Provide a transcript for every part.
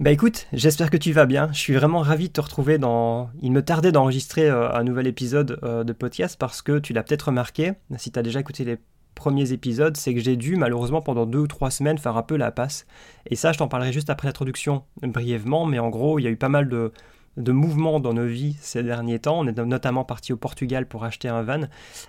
Bah écoute, j'espère que tu vas bien. Je suis vraiment ravi de te retrouver dans. Il me tardait d'enregistrer euh, un nouvel épisode euh, de podcast parce que tu l'as peut-être remarqué, si tu as déjà écouté les premiers épisodes, c'est que j'ai dû malheureusement pendant deux ou trois semaines faire un peu la passe. Et ça, je t'en parlerai juste après l'introduction brièvement, mais en gros, il y a eu pas mal de, de mouvements dans nos vies ces derniers temps. On est notamment parti au Portugal pour acheter un van.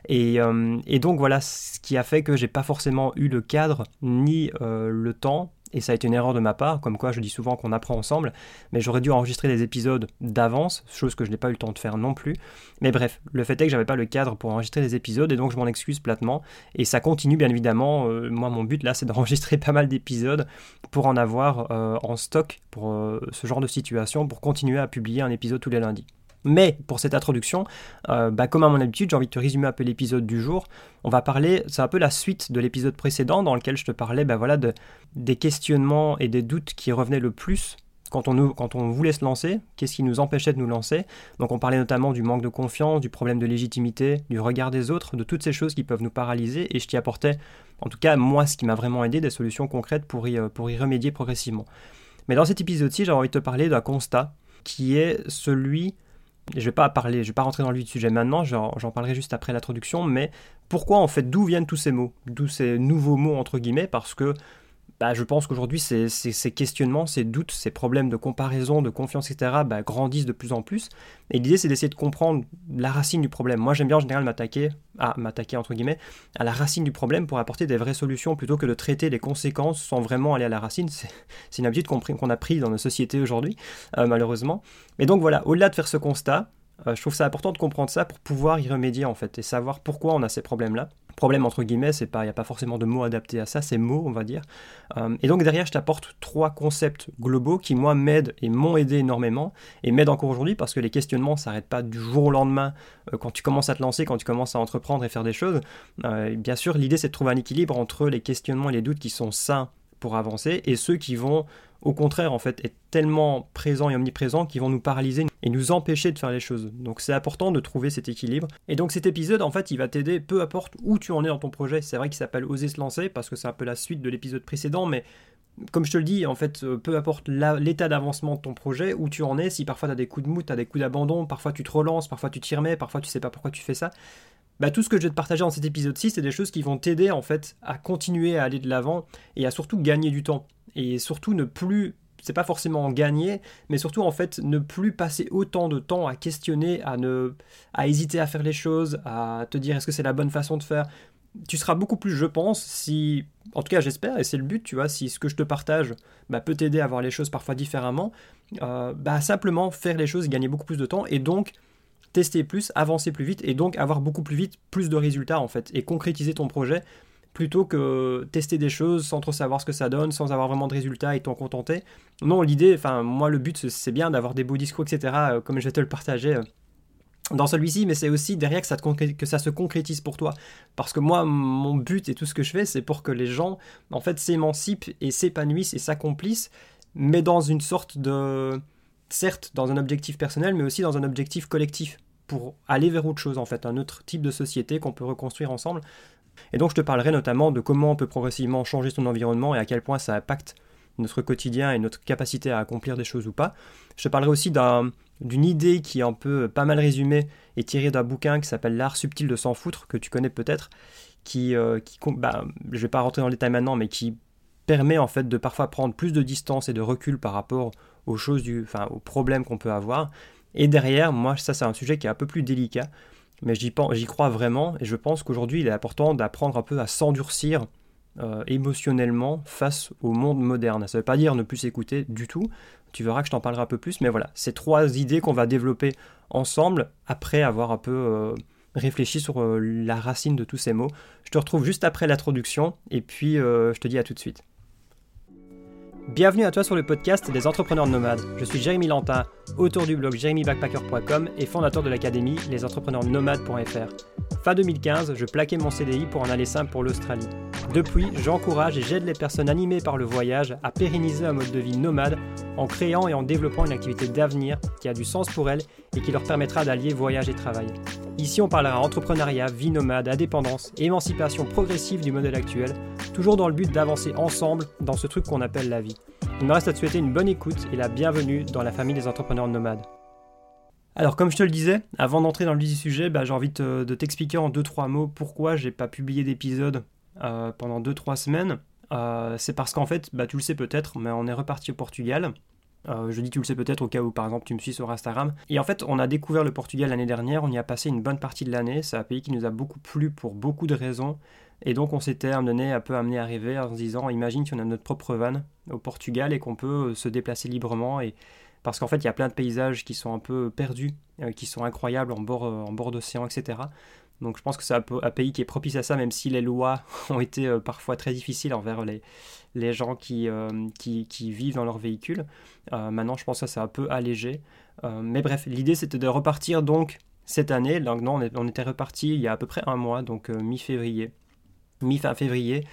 Euh, et donc voilà ce qui a fait que j'ai pas forcément eu le cadre ni le temps et ça a été une erreur de ma part, comme quoi je dis souvent qu'on apprend ensemble, mais j'aurais dû enregistrer des épisodes d'avance, chose que je n'ai pas eu le temps de faire non plus. Mais bref, le fait est que j'avais pas le cadre pour enregistrer des épisodes, et donc je m'en excuse platement, et ça continue bien évidemment, euh, moi mon but là c'est d'enregistrer pas mal d'épisodes pour en avoir euh, en stock pour euh, ce genre de situation, pour continuer à publier un épisode tous les lundis. Mais pour cette introduction, euh, bah, comme à mon habitude, j'ai envie de te résumer un peu l'épisode du jour. On va parler, c'est un peu la suite de l'épisode précédent dans lequel je te parlais bah, voilà, de, des questionnements et des doutes qui revenaient le plus quand on, quand on voulait se lancer, qu'est-ce qui nous empêchait de nous lancer. Donc on parlait notamment du manque de confiance, du problème de légitimité, du regard des autres, de toutes ces choses qui peuvent nous paralyser, et je t'y apportais, en tout cas moi, ce qui m'a vraiment aidé, des solutions concrètes pour y, euh, pour y remédier progressivement. Mais dans cet épisode-ci, j'ai envie de te parler d'un constat qui est celui je vais pas parler, je vais pas rentrer dans le vif du sujet maintenant, j'en parlerai juste après l'introduction, mais pourquoi en fait, d'où viennent tous ces mots, d'où ces nouveaux mots entre guillemets, parce que bah, je pense qu'aujourd'hui, ces, questionnements, ces doutes, ces problèmes de comparaison, de confiance, etc., bah, grandissent de plus en plus. Et l'idée, c'est d'essayer de comprendre la racine du problème. Moi, j'aime bien en général m'attaquer, à m'attaquer entre guillemets, à la racine du problème pour apporter des vraies solutions plutôt que de traiter les conséquences sans vraiment aller à la racine. C'est une habitude qu'on a pris dans nos sociétés aujourd'hui, euh, malheureusement. Mais donc voilà, au-delà de faire ce constat, je trouve ça important de comprendre ça pour pouvoir y remédier en fait et savoir pourquoi on a ces problèmes-là problème entre guillemets, c'est pas, il n'y a pas forcément de mots adaptés à ça, c'est mots, on va dire. Euh, et donc derrière, je t'apporte trois concepts globaux qui moi m'aident et m'ont aidé énormément et m'aident encore aujourd'hui parce que les questionnements s'arrêtent pas du jour au lendemain euh, quand tu commences à te lancer, quand tu commences à entreprendre et faire des choses. Euh, bien sûr, l'idée c'est de trouver un équilibre entre les questionnements et les doutes qui sont sains pour avancer et ceux qui vont au contraire en fait être tellement présents et omniprésents qu'ils vont nous paralyser et nous empêcher de faire les choses. Donc c'est important de trouver cet équilibre. Et donc cet épisode en fait il va t'aider peu importe où tu en es dans ton projet. C'est vrai qu'il s'appelle Oser se lancer parce que c'est un peu la suite de l'épisode précédent mais comme je te le dis, en fait, euh, peu importe l'état d'avancement de ton projet, où tu en es, si parfois tu as des coups de mou, tu as des coups d'abandon, parfois tu te relances, parfois tu t'y remets, parfois tu sais pas pourquoi tu fais ça, bah, tout ce que je vais te partager dans cet épisode-ci, c'est des choses qui vont t'aider en fait à continuer à aller de l'avant et à surtout gagner du temps. Et surtout ne plus, c'est pas forcément gagner, mais surtout en fait ne plus passer autant de temps à questionner, à, ne, à hésiter à faire les choses, à te dire est-ce que c'est la bonne façon de faire. Tu seras beaucoup plus, je pense, si, en tout cas j'espère, et c'est le but, tu vois, si ce que je te partage bah, peut t'aider à voir les choses parfois différemment, euh, bah, simplement faire les choses, gagner beaucoup plus de temps, et donc tester plus, avancer plus vite et donc avoir beaucoup plus vite plus de résultats en fait et concrétiser ton projet plutôt que tester des choses sans trop savoir ce que ça donne, sans avoir vraiment de résultats et t'en contenter. Non, l'idée, enfin moi le but c'est bien d'avoir des beaux discours, etc. Euh, comme je vais te le partager euh, dans celui-ci, mais c'est aussi derrière que ça, que ça se concrétise pour toi. Parce que moi, mon but et tout ce que je fais, c'est pour que les gens, en fait, s'émancipent et s'épanouissent et s'accomplissent, mais dans une sorte de... Certes, dans un objectif personnel, mais aussi dans un objectif collectif pour aller vers autre chose en fait, un autre type de société qu'on peut reconstruire ensemble. Et donc je te parlerai notamment de comment on peut progressivement changer son environnement et à quel point ça impacte notre quotidien et notre capacité à accomplir des choses ou pas. Je te parlerai aussi d'une idée qui est un peu pas mal résumée et tirée d'un bouquin qui s'appelle L'art subtil de s'en foutre, que tu connais peut-être, qui, euh, qui bah, je vais pas rentrer dans les détail maintenant, mais qui permet en fait de parfois prendre plus de distance et de recul par rapport aux choses enfin, aux problèmes qu'on peut avoir et derrière, moi, ça c'est un sujet qui est un peu plus délicat, mais j'y crois vraiment, et je pense qu'aujourd'hui il est important d'apprendre un peu à s'endurcir euh, émotionnellement face au monde moderne. Ça ne veut pas dire ne plus s'écouter du tout, tu verras que je t'en parlerai un peu plus, mais voilà, c'est trois idées qu'on va développer ensemble après avoir un peu euh, réfléchi sur euh, la racine de tous ces mots. Je te retrouve juste après l'introduction, et puis je te dis à tout de suite. Bienvenue à toi sur le podcast des entrepreneurs nomades. Je suis Jérémy Lantin, auteur du blog jérémybackpacker.com et fondateur de l'académie lesentrepreneursnomades.fr. Fin 2015, je plaquais mon CDI pour en aller simple pour l'Australie. Depuis, j'encourage et j'aide les personnes animées par le voyage à pérenniser un mode de vie nomade en créant et en développant une activité d'avenir qui a du sens pour elles et qui leur permettra d'allier voyage et travail. Ici, on parlera entrepreneuriat, vie nomade, indépendance, émancipation progressive du modèle actuel, toujours dans le but d'avancer ensemble dans ce truc qu'on appelle la vie. Il me reste à te souhaiter une bonne écoute et la bienvenue dans la famille des entrepreneurs nomades. Alors comme je te le disais, avant d'entrer dans le vif du sujet, bah, j'ai envie de, t'expliquer en 2-3 mots pourquoi j'ai pas publié d'épisode euh, pendant 2-3 semaines. Euh, c'est parce qu'en fait, bah, tu le sais peut-être, mais on est reparti au Portugal. Euh, je dis tu le sais peut-être au cas où par exemple tu me suis sur Instagram. Et en fait on a découvert le Portugal l'année dernière, on y a passé une bonne partie de l'année, c'est un pays qui nous a beaucoup plu pour beaucoup de raisons. Et donc on s'était amené un peu amené à rêver en se disant imagine si on a notre propre van au Portugal et qu'on peut se déplacer librement et parce qu'en fait il y a plein de paysages qui sont un peu perdus, qui sont incroyables en bord d'océan, etc. Donc je pense que c'est un, pays qui est propice à ça, même si les lois ont été euh, parfois très difficiles envers les, les gens qui, euh, qui, vivent dans leur véhicule. Euh, maintenant, je pense que ça c'est un peu allégé. mais bref, l'idée c'était de repartir donc cette année. Donc non, on, on était reparti il y a à peu près un mois, donc mi-février. Mi-fin février,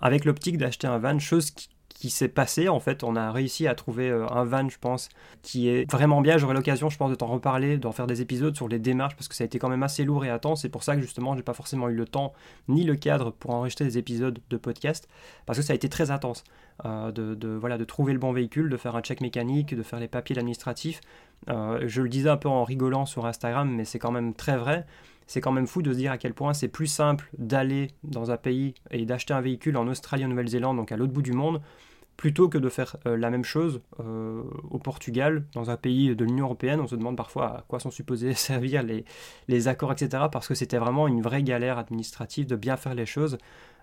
avec l'optique d'acheter un van, chose qui, qui s'est passé. En fait, on a réussi à trouver euh, un van, je pense, qui est vraiment bien. J'aurai l'occasion, je pense, de t'en reparler, d'en faire des épisodes sur les démarches, parce que ça a été quand même assez lourd et temps. C'est pour ça que justement, j'ai pas forcément eu le temps ni le cadre pour enregistrer des épisodes de podcast, parce que ça a été très intense. Euh, de, voilà, de trouver le bon véhicule, de faire un check mécanique, de faire les papiers administratifs. Euh, je le disais un peu en rigolant sur Instagram, mais c'est quand même très vrai c'est quand même fou de se dire à quel point c'est plus simple d'aller dans un pays et d'acheter un véhicule en Australie, Nouvelle-Zélande, donc à l'autre bout du monde, plutôt que de faire euh, la même chose euh, au Portugal, dans un pays de l'Union Européenne. On se demande parfois à quoi sont supposés servir les, accords, etc., parce que c'était vraiment une vraie galère administrative de bien faire les choses.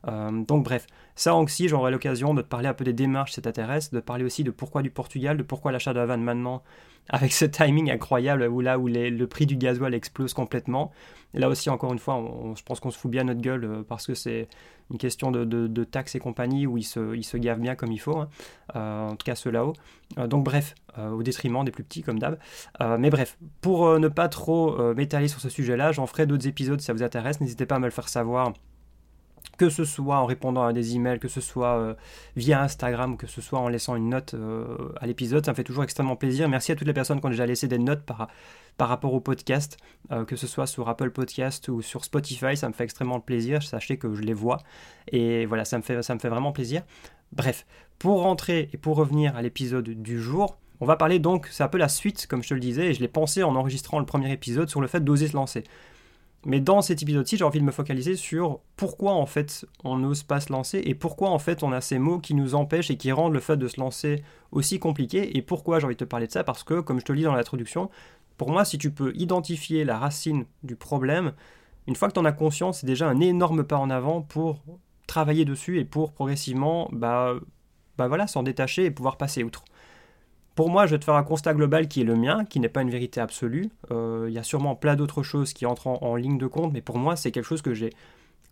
Euh, donc bref, ça aussi, j'aurai l'occasion de te parler un peu des démarches si ça t'intéresse, de parler aussi de pourquoi du Portugal, de pourquoi l'achat de la maintenant, avec ce timing incroyable où là où le prix du gasoil explose complètement. là aussi, encore une fois, je pense qu'on se fout bien notre gueule parce que c'est une question de, taxes et compagnie où ils se, ils se gavent bien comme il faut, hein. euh, en tout cas ceux là-haut. Euh, donc bref, euh, au détriment des plus petits comme d'hab. mais bref, pour ne pas trop m'étaler sur ce sujet-là, j'en ferai d'autres épisodes si ça vous intéresse. N'hésitez pas à me le faire savoir que ce soit en répondant à des emails, que ce soit via Instagram que ce soit en laissant une note à l'épisode, ça me fait toujours extrêmement plaisir. Merci à toutes les personnes qui ont déjà laissé des notes par, par rapport au podcast, euh, que ce soit sur Apple Podcast ou sur Spotify, ça me fait extrêmement plaisir. Sachez que je les vois et voilà, ça me fait, ça me fait vraiment plaisir. Bref, pour rentrer et pour revenir à l'épisode du jour, on va parler donc, c'est un peu la suite, comme je te le disais, et je l'ai pensé en enregistrant le premier épisode sur le fait d'oser se lancer. Mais dans cet épisode-ci, j'ai envie de me focaliser sur pourquoi en fait on n'ose pas se lancer et pourquoi en fait on a ces mots qui nous empêchent et qui rendent le fait de se lancer aussi compliqué. Et pourquoi j'ai envie de te parler de ça Parce que, comme je te le dis dans l'introduction, pour moi, si tu peux identifier la racine du problème, une fois que tu en as conscience, c'est déjà un énorme pas en avant pour travailler dessus et pour progressivement bah, bah voilà, s'en détacher et pouvoir passer outre. Pour moi, je vais te faire un constat global qui est le mien, qui n'est pas une vérité absolue. Euh, il y a sûrement plein d'autres choses qui entrent en, ligne de compte, mais pour moi, c'est quelque chose que j'ai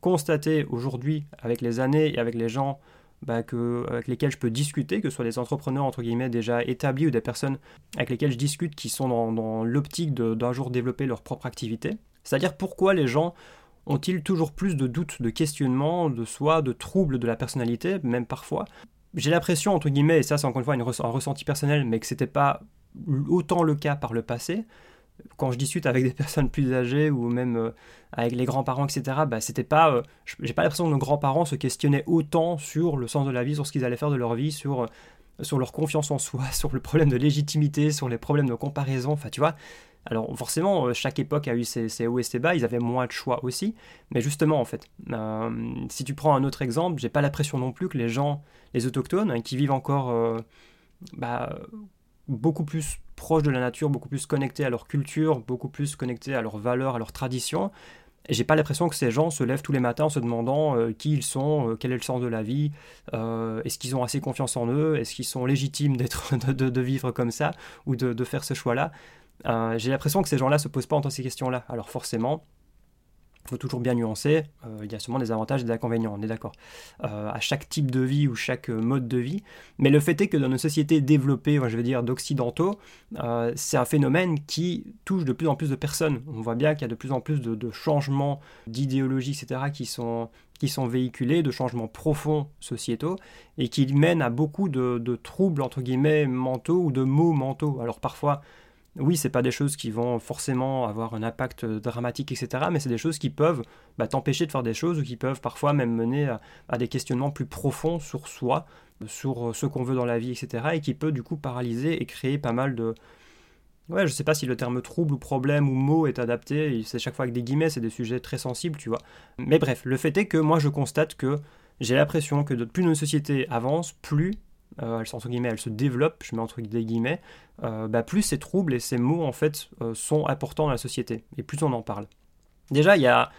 constaté aujourd'hui avec les années et avec les gens bah, avec lesquels je peux discuter, que ce soit des entrepreneurs entre guillemets déjà établis ou des personnes avec lesquelles je discute qui sont dans, l'optique d'un jour développer leur propre activité. C'est-à-dire pourquoi les gens ont-ils toujours plus de doutes, de questionnements, de soi, de troubles de la personnalité, même parfois. J'ai l'impression, entre guillemets, et ça c'est encore une fois un ressenti personnel, mais que c'était pas autant le cas par le passé, quand je discute avec des personnes plus âgées ou même euh, avec les grands-parents, etc., bah, c'était pas, euh, j'ai pas l'impression que nos grands-parents se questionnaient autant sur le sens de la vie, sur ce qu'ils allaient faire de leur vie, sur, euh, sur leur confiance en soi, sur le problème de légitimité, sur les problèmes de comparaison, enfin tu vois. Alors forcément, chaque époque a eu ses, hauts et ses bas, ils avaient moins de choix aussi, mais justement en fait, si tu prends un autre exemple, j'ai pas l'impression non plus que les gens, les autochtones, hein, qui vivent encore bah, beaucoup plus proches de la nature, beaucoup plus connectés à leur culture, beaucoup plus connectés à leurs valeurs, à leurs traditions. J'ai pas l'impression que ces gens se lèvent tous les matins en se demandant euh, qui ils sont, euh, quel est le sens de la vie, euh, est-ce qu'ils ont assez confiance en eux, est-ce qu'ils sont légitimes d'être, de, vivre comme ça ou de faire ce choix-là. J'ai l'impression que ces gens-là se posent pas entre ces questions-là. Alors forcément, il faut toujours bien nuancer, euh, il y a sûrement des avantages et des inconvénients, on est d'accord, euh, à chaque type de vie ou chaque euh, mode de vie. Mais le fait est que dans nos sociétés développées, je veux dire d'occidentaux, c'est un phénomène qui touche de plus en plus de personnes. On voit bien qu'il y a de plus en plus de, changements d'idéologie, etc., qui sont, qui sont véhiculés, de changements profonds sociétaux, et qui mènent à beaucoup de, de troubles, entre guillemets, mentaux ou de maux mentaux. Alors parfois, oui, c'est pas des choses qui vont forcément avoir un impact dramatique, etc. Mais c'est des choses qui peuvent bah, t'empêcher de faire des choses ou qui peuvent parfois même mener à, des questionnements plus profonds sur soi, sur ce qu'on veut dans la vie, etc. Et qui peut du coup paralyser et créer pas mal de, Ouais, je sais pas si le terme trouble ou problème ou mot est adapté, c'est chaque fois avec des guillemets, c'est des sujets très sensibles, tu vois. Mais bref, le fait est que moi je constate que j'ai l'impression que plus nos sociétés avancent, plus euh, elle, entre guillemets, elle se développe, je mets entre guillemets, euh, bah, plus ces troubles et ces mots en fait euh, sont importants dans la société et plus on en parle. Déjà, il y a,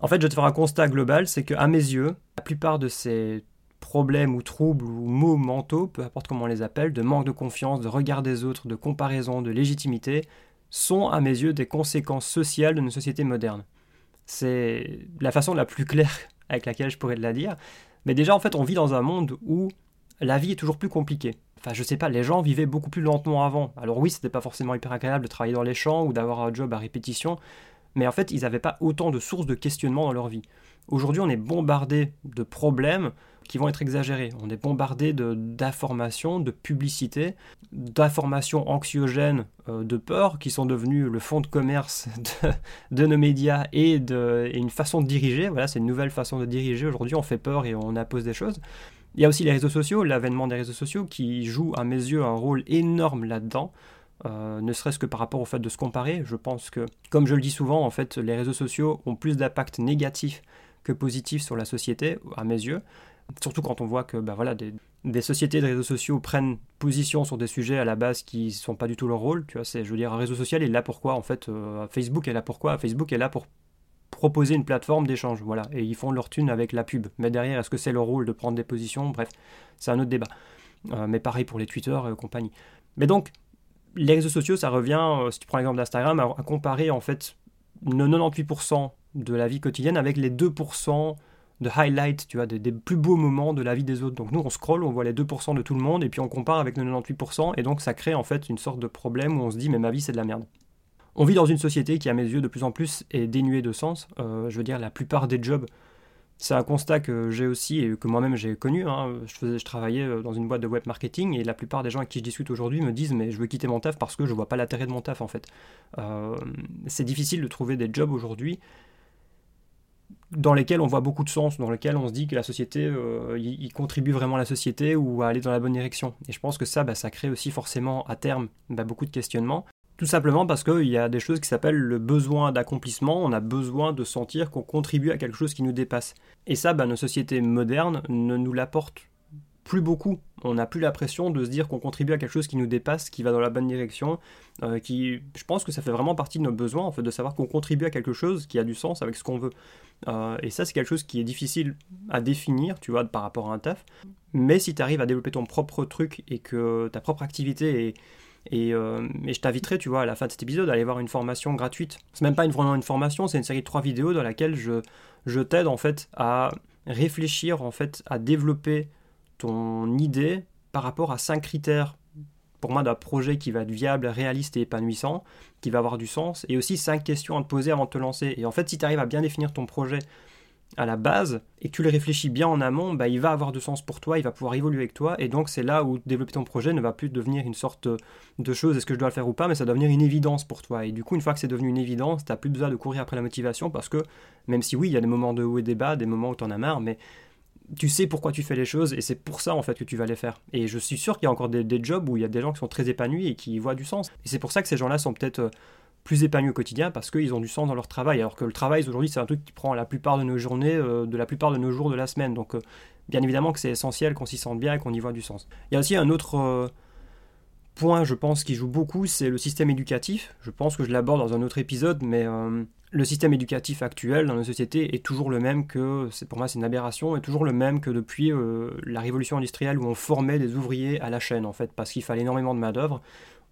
en fait, je vais te faire un constat global, c'est que mes yeux, la plupart de ces problèmes ou troubles ou mots mentaux, peu importe comment on les appelle, de manque de confiance, de regard des autres, de comparaison, de légitimité, sont à mes yeux des conséquences sociales de nos sociétés modernes. C'est la façon la plus claire avec laquelle je pourrais la dire. Mais déjà, en fait, on vit dans un monde où la vie est toujours plus compliquée. Enfin, je sais pas, les gens vivaient beaucoup plus lentement avant. Alors oui, c'était pas forcément hyper agréable de travailler dans les champs ou d'avoir un job à répétition, mais en fait, ils n'avaient pas autant de sources de questionnement dans leur vie. Aujourd'hui, on est bombardé de problèmes qui vont être exagérés. On est bombardé d'informations, de, publicités, d'informations anxiogènes, euh, de peur, qui sont devenues le fond de commerce de, nos médias et, de, et, une façon de diriger. Voilà, c'est une nouvelle façon de diriger. Aujourd'hui, on fait peur et on impose des choses. Il y a aussi les réseaux sociaux, l'avènement des réseaux sociaux qui joue à mes yeux un rôle énorme là-dedans. Euh, ne serait-ce que par rapport au fait de se comparer. Je pense que, comme je le dis souvent, en fait, les réseaux sociaux ont plus d'impact négatif que positif sur la société, à mes yeux. Surtout quand on voit que bah, voilà, des, sociétés de réseaux sociaux prennent position sur des sujets à la base qui ne sont pas du tout leur rôle. Tu vois, je veux dire, un réseau social est là pourquoi En fait, euh, Facebook est là pourquoi Facebook est là pour proposer une plateforme d'échange. Voilà, et ils font leur thune avec la pub. Mais derrière, est-ce que c'est leur rôle de prendre des positions? Bref, c'est un autre débat. Euh, mais pareil pour les Twitter et compagnie. Mais donc, les réseaux sociaux, ça revient, euh, si tu prends l'exemple d'Instagram, à, comparer en fait 98% de la vie quotidienne avec les 2% de highlights, tu vois, des, plus beaux moments de la vie des autres. Donc nous, on scroll, on voit les 2% de tout le monde, et puis on compare avec nos 98%, et donc ça crée en fait une sorte de problème où on se dit, mais ma vie, c'est de la merde. On vit dans une société qui, à mes yeux, de plus en plus est dénuée de sens. Euh, je veux dire, la plupart des jobs c'est un constat que j'ai aussi et que moi-même j'ai connu. Hein. Je, travaillais euh, dans une boîte de web marketing et la plupart des gens avec qui je discute aujourd'hui me disent mais je veux quitter mon taf parce que je vois pas l'intérêt de mon taf en fait. Euh, c'est difficile de trouver des jobs aujourd'hui dans lesquels on voit beaucoup de sens, dans lesquels on se dit que la société, euh, il, contribue vraiment à la société ou à aller dans la bonne direction. Et je pense que ça, bah, ça crée aussi forcément à terme bah, beaucoup de questionnements. Tout simplement parce qu'il y a des choses qui s'appellent le besoin d'accomplissement, on a besoin de sentir qu'on contribue à quelque chose qui nous dépasse. Et ça, bah, nos sociétés modernes ne nous l'apportent plus beaucoup. On n'a plus l'impression de se dire qu'on contribue à quelque chose qui nous dépasse, qui va dans la bonne direction, euh, qui, je pense que ça fait vraiment partie de nos besoins, en fait, de savoir qu'on contribue à quelque chose qui a du sens avec ce qu'on veut. Euh, et ça, c'est quelque chose qui est difficile à définir, tu vois, par rapport à un taf. Mais si tu arrives à développer ton propre truc et que ta propre activité est euh, et, je t'inviterai, tu vois, à la fin de cet épisode, à aller voir une formation gratuite. C'est même pas une, vraiment une formation, c'est une série de trois vidéos dans laquelle je, je t'aide en fait à réfléchir, en fait, à développer ton idée par rapport à cinq critères pour moi d'un projet qui va être viable, réaliste et épanouissant, qui va avoir du sens, et aussi cinq questions à te poser avant de te lancer. Et en fait, si tu arrives à bien définir ton projet à la base et que tu le réfléchis bien en amont, bah, il va avoir du sens pour toi, il va pouvoir évoluer avec toi. Et donc, c'est là où développer ton projet ne va plus devenir une sorte de chose, est-ce que je dois le faire ou pas, mais ça va devenir une évidence pour toi. Et du coup, une fois que c'est devenu une évidence, tu n'as plus besoin de courir après la motivation parce que, même si oui, il y a des moments de haut et des bas, des moments où tu en as marre, mais tu sais pourquoi tu fais les choses et c'est pour ça en fait que tu vas les faire. Et je suis sûr qu'il y a encore des, des, jobs où il y a des gens qui sont très épanouis et qui voient du sens. Et c'est pour ça que ces gens-là sont peut-être euh, plus épanouis au quotidien parce qu'ils ont du sens dans leur travail. Alors que le travail aujourd'hui, c'est un truc qui prend la plupart de nos journées, euh, de la plupart de nos jours de la semaine. Donc, euh, bien évidemment que c'est essentiel qu'on s'y sente bien et qu'on y voit du sens. Il y a aussi un autre euh, point, je pense, qui joue beaucoup, c'est le système éducatif. Je pense que je l'aborde dans un autre épisode, mais le système éducatif actuel dans nos sociétés est toujours le même que, pour moi c'est une aberration, est toujours le même que depuis la révolution industrielle où on formait des ouvriers à la chaîne en fait, parce qu'il fallait énormément de main-d'œuvre.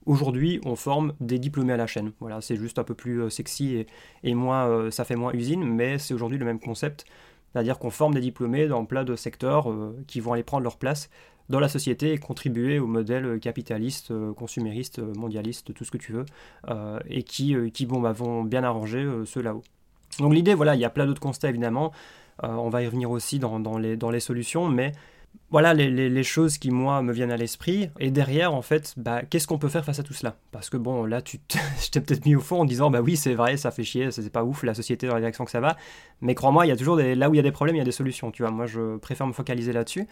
Aujourd'hui, on forme des diplômés à la chaîne. Voilà, c'est juste un peu plus euh, sexy et, moins, euh, ça fait moins usine, mais c'est aujourd'hui le même concept. C'est-à-dire qu'on forme des diplômés dans plein de secteurs euh, qui vont aller prendre leur place dans la société et contribuer au modèle capitaliste, consumériste, mondialiste, tout ce que tu veux, et qui, qui bon, bah, vont bien arranger ceux là-haut. Donc l'idée, voilà, il y a plein d'autres constats évidemment. on va y revenir aussi dans, les, dans les solutions, mais voilà les, choses qui, moi, me viennent à l'esprit. Et derrière, en fait, bah, qu'est-ce qu'on peut faire face à tout cela? Parce que, bon, là, tu je t'ai peut-être mis au fond en disant, bah oui, c'est vrai, ça fait chier, c'est pas ouf, la société dans la direction que ça va. Mais crois-moi, il y a toujours des, là où il y a des problèmes, il y a des solutions, tu vois. Moi, je préfère me focaliser là-dessus.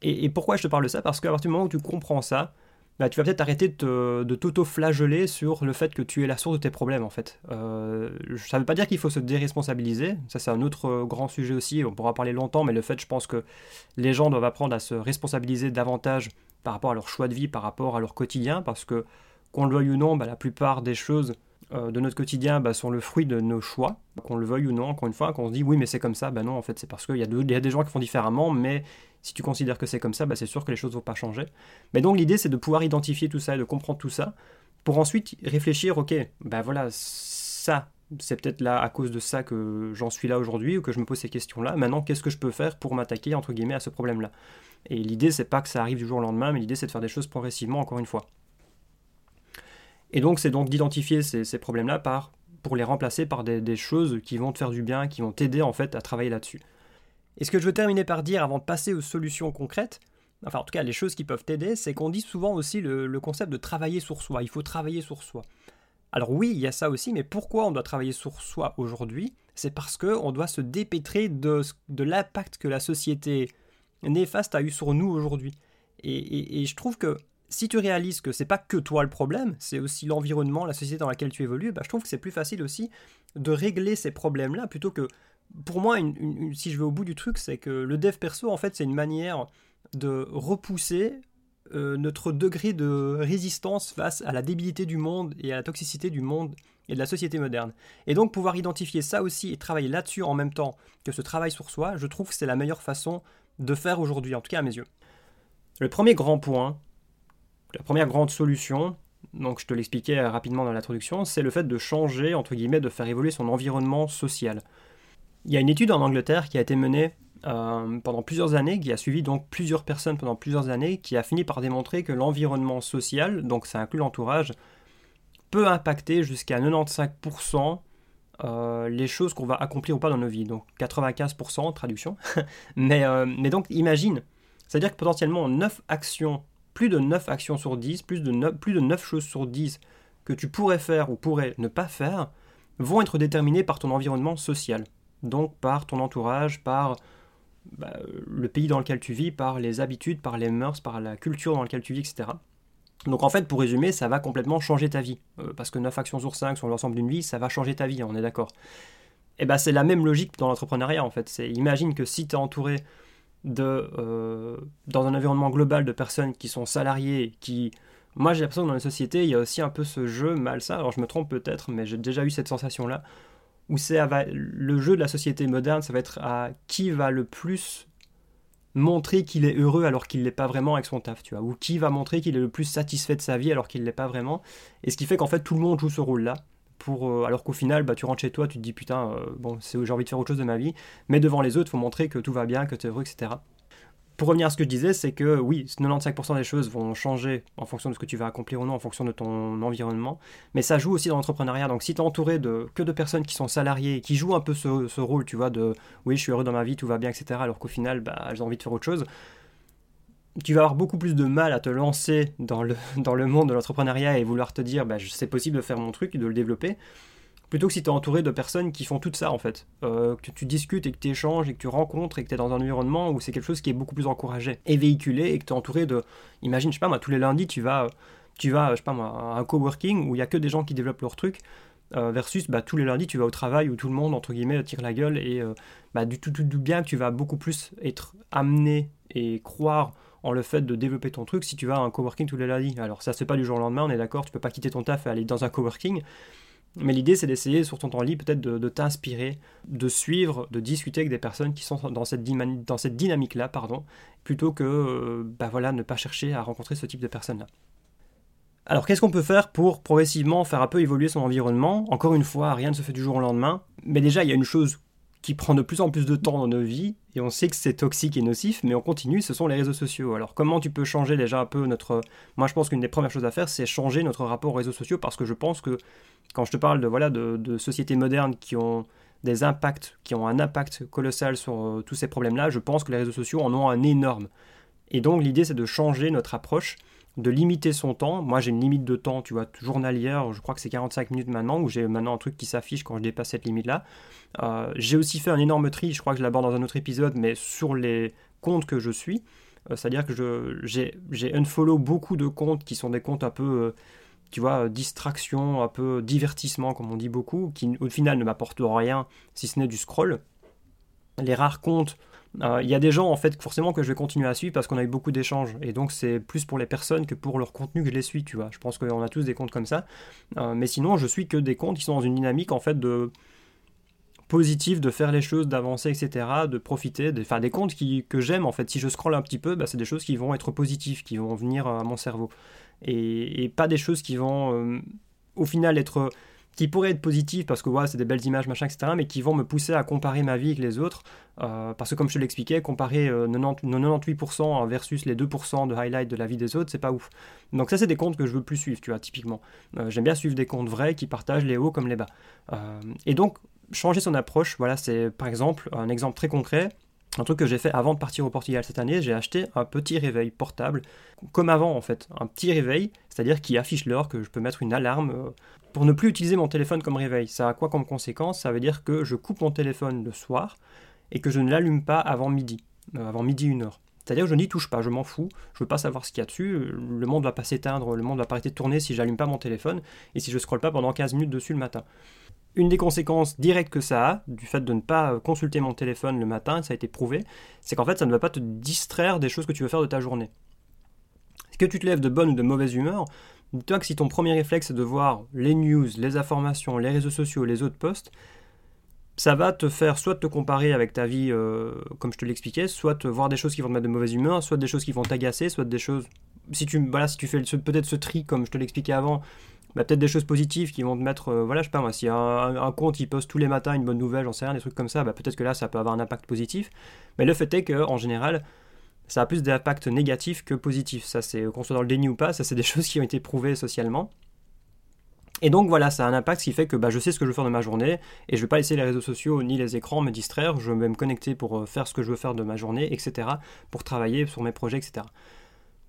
Et, et pourquoi je te parle de ça? Parce qu'à partir du moment où tu comprends ça, bah, tu vas peut-être arrêter de, de t'auto-flageller sur le fait que tu es la source de tes problèmes en fait. Euh, ça ne veut pas dire qu'il faut se déresponsabiliser, ça c'est un autre euh, grand sujet aussi, on pourra parler longtemps, mais le fait je pense que les gens doivent apprendre à se responsabiliser davantage par rapport à leur choix de vie, par rapport à leur quotidien, parce que qu'on le veuille ou non, bah, la plupart des choses euh, de notre quotidien bah, sont le fruit de nos choix, qu'on le veuille ou non, encore une fois, qu'on se dit oui mais c'est comme ça, bah non en fait c'est parce qu'il y, a des gens qui font différemment, mais si tu considères que c'est comme ça, bah, c'est sûr que les choses ne vont pas changer. Mais donc l'idée, c'est de pouvoir identifier tout ça et de comprendre tout ça, pour ensuite réfléchir, ok, ben voilà, ça, c'est peut-être là à cause de ça que j'en suis là aujourd'hui ou que je me pose ces questions-là. Maintenant, qu'est-ce que je peux faire pour m'attaquer entre guillemets à ce problème-là? Et l'idée, c'est pas que ça arrive du jour au lendemain, mais l'idée, c'est de faire des choses progressivement, encore une fois. Et donc, c'est donc d'identifier ces, problèmes-là par pour les remplacer par des, choses qui vont te faire du bien, qui vont t'aider en fait à travailler là-dessus. Et ce que je veux terminer par dire avant de passer aux solutions concrètes, enfin en tout cas les choses qui peuvent t'aider, c'est qu'on dit souvent aussi le, concept de travailler sur soi. Il faut travailler sur soi. Alors oui, il y a ça aussi, mais pourquoi on doit travailler sur soi aujourd'hui? C'est parce qu'on doit se dépêtrer de, de l'impact que la société néfaste a eu sur nous aujourd'hui. Et, je trouve que si tu réalises que c'est pas que toi le problème, c'est aussi l'environnement, la société dans laquelle tu évolues, bah, je trouve que c'est plus facile aussi de régler ces problèmes-là plutôt que pour moi, si je vais au bout du truc, c'est que le dev perso, en fait, c'est une manière de repousser euh, notre degré de résistance face à la débilité du monde et à la toxicité du monde et de la société moderne. Et donc pouvoir identifier ça aussi et travailler là-dessus en même temps que ce travail sur soi, je trouve que c'est la meilleure façon de faire aujourd'hui, en tout cas à mes yeux. Le premier grand point, la première grande solution, donc je te l'expliquais rapidement dans l'introduction, c'est le fait de changer, entre guillemets, de faire évoluer son environnement social. Il y a une étude en Angleterre qui a été menée euh, pendant plusieurs années, qui a suivi donc plusieurs personnes pendant plusieurs années, qui a fini par démontrer que l'environnement social, donc ça inclut l'entourage, peut impacter jusqu'à 95% euh, les choses qu'on va accomplir ou pas dans nos vies. Donc 95% traduction. mais, euh, mais donc imagine, c'est-à-dire que potentiellement 9 actions, plus de 9 actions sur 10, plus de 9, plus de 9 choses sur 10 que tu pourrais faire ou pourrais ne pas faire, vont être déterminées par ton environnement social donc par ton entourage, par bah, le pays dans lequel tu vis, par les habitudes, par les mœurs, par la culture dans laquelle tu vis, etc. Donc en fait, pour résumer, ça va complètement changer ta vie. Euh, parce que 9 actions sur 5 sur l'ensemble d'une vie, ça va changer ta vie, on est d'accord. Et bien bah, c'est la même logique dans l'entrepreneuriat en fait. C'est imagine que si tu es entouré de euh, dans un environnement global de personnes qui sont salariées, qui moi j'ai l'impression que dans la société il y a aussi un peu ce jeu malsain. Alors je me trompe peut-être, mais j'ai déjà eu cette sensation où c'est le jeu de la société moderne, ça va être à qui va le plus montrer qu'il est heureux alors qu'il l'est pas vraiment avec son taf, tu vois, ou qui va montrer qu'il est le plus satisfait de sa vie alors qu'il l'est pas vraiment, et ce qui fait qu'en fait tout le monde joue ce rôle-là, pour, euh, alors qu'au final, bah, tu rentres chez toi, tu te dis putain, euh, bon, j'ai envie de faire autre chose de ma vie, mais devant les autres, il faut montrer que tout va bien, que tu es heureux, etc pour revenir à ce que je disais, c'est que oui, 95% des choses vont changer en fonction de ce que tu vas accomplir ou non, en fonction de ton environnement. Mais ça joue aussi dans l'entrepreneuriat. Donc si tu es entouré de, que de personnes qui sont salariées, qui jouent un peu ce, rôle, tu vois, de oui, je suis heureux dans ma vie, tout va bien, etc., alors qu'au final, bah, ont envie de faire autre chose, tu vas avoir beaucoup plus de mal à te lancer dans le, dans le monde de l'entrepreneuriat et vouloir te dire, bah, c'est possible de faire mon truc, de le développer plutôt que si tu es entouré de personnes qui font tout ça en fait. Euh, que tu discutes et que tu échanges et que tu rencontres et que tu es dans un environnement où c'est quelque chose qui est beaucoup plus encouragé et véhiculé et que tu es entouré de. Imagine, je sais pas moi, tous les lundis tu vas, tu vas je sais pas moi, à un coworking où il y a que des gens qui développent leur truc. Euh, versus bah, tous les lundis tu vas au travail où tout le monde entre guillemets tire la gueule et euh, bah, du tout, tout, tout bien que tu vas beaucoup plus être amené et croire en le fait de développer ton truc si tu vas à un coworking tous les lundis. Alors ça c'est pas du jour au lendemain, on est d'accord, tu peux pas quitter ton taf et aller dans un coworking, mais l'idée, c'est d'essayer sur ton temps libre peut-être de, t'inspirer, de suivre, de discuter avec des personnes qui sont dans cette, dynamique-là, pardon, plutôt que euh, bah ne pas chercher à rencontrer ce type de personnes-là. Alors qu'est-ce qu'on peut faire pour progressivement faire un peu évoluer son environnement? Encore une fois, rien ne se fait du jour au lendemain, mais déjà il y a une chose qui prend de plus en plus de temps dans nos vies, et on sait que c'est toxique et nocif, mais on continue, ce sont les réseaux sociaux. Alors comment tu peux changer déjà un peu notre... Moi je pense qu'une des premières choses à faire, c'est changer notre rapport aux réseaux sociaux, parce que je pense que quand je te parle de, voilà, de, sociétés modernes qui ont des impacts qui ont un impact colossal sur euh, tous ces problèmes-là, je pense que les réseaux sociaux en ont un énorme. Et donc l'idée c'est de changer notre approche, de limiter son temps. Moi j'ai une limite de temps, tu vois, journalière, je crois que c'est 45 minutes maintenant, où j'ai maintenant un truc qui s'affiche quand je dépasse cette limite-là. Euh, j'ai aussi fait un énorme tri, je crois que je l'aborde dans un autre épisode, mais sur les comptes que je suis. Euh, c'est-à-dire que j'ai unfollow beaucoup de comptes qui sont des comptes un peu tu vois, distraction, un peu divertissement, comme on dit beaucoup, qui au final ne m'apporte rien si ce n'est du scroll. Les rares comptes, euh, il y a des gens en fait forcément que je vais continuer à suivre parce qu'on a eu beaucoup d'échanges et donc c'est plus pour les personnes que pour leur contenu que je les suis, tu vois. Je pense qu'on a tous des comptes comme ça, euh, mais sinon je suis que des comptes qui sont dans une dynamique en fait de positif de faire les choses, d'avancer, etc., de profiter, de faire des comptes que j'aime en fait. Si je scrolle un petit peu, bah, c'est des choses qui vont être positives, qui vont venir à mon cerveau et, pas des choses qui vont euh, au final être qui pourraient être positives parce que voilà, c'est des belles images, machin, etc., mais qui vont me pousser à comparer ma vie avec les autres. Euh, parce que comme je te l'expliquais, comparer 98% euh, versus les 2% de highlight de la vie des autres, c'est pas ouf. Donc ça, c'est des comptes que je veux plus suivre, tu vois, typiquement. J'aime bien suivre des comptes vrais qui partagent les hauts comme les bas. et donc, changer son approche, voilà, c'est par exemple un exemple très concret. Un truc que j'ai fait avant de partir au Portugal cette année, j'ai acheté un petit réveil portable, comme avant en fait, un petit réveil, c'est-à-dire qui affiche l'heure, que je peux mettre une alarme euh, pour ne plus utiliser mon téléphone comme réveil. Ça a quoi comme conséquence? Ça veut dire que je coupe mon téléphone le soir et que je ne l'allume pas avant midi, euh, avant midi une heure. C'est-à-dire que je n'y touche pas, je m'en fous, je veux pas savoir ce qu'il y a dessus, le monde va pas s'éteindre, le monde va pas arrêter de tourner si j'allume pas mon téléphone et si je scrolle pas pendant 15 minutes dessus le matin. Une des conséquences directes que ça a, du fait de ne pas consulter mon téléphone le matin, ça a été prouvé, c'est qu'en fait ça ne va pas te distraire des choses que tu veux faire de ta journée. Que tu te lèves de bonne ou de mauvaise humeur, dis-toi que si ton premier réflexe est de voir les news, les informations, les réseaux sociaux, les autres posts, ça va te faire soit te comparer avec ta vie, euh, comme je te l'expliquais, soit te voir des choses qui vont te mettre de mauvaise humeur, soit des choses qui vont t'agacer, soit des choses. Si tu, voilà, si tu fais peut-être ce tri, comme je te l'expliquais avant, bah, peut-être des choses positives qui vont te mettre, euh, voilà, je sais pas moi, a un, compte qui poste tous les matins une bonne nouvelle, j'en sais rien, des trucs comme ça, bah, peut-être que là, ça peut avoir un impact positif. Mais le fait est qu'en général, ça a plus d'impact négatif que positif. Ça, c'est qu'on soit dans le déni ou pas, ça, c'est des choses qui ont été prouvées socialement. Et donc voilà, ça a un impact qui fait que bah, je sais ce que je veux faire de ma journée et je ne vais pas laisser les réseaux sociaux ni les écrans me distraire. Je vais me connecter pour euh, faire ce que je veux faire de ma journée, etc. Pour travailler sur mes projets, etc.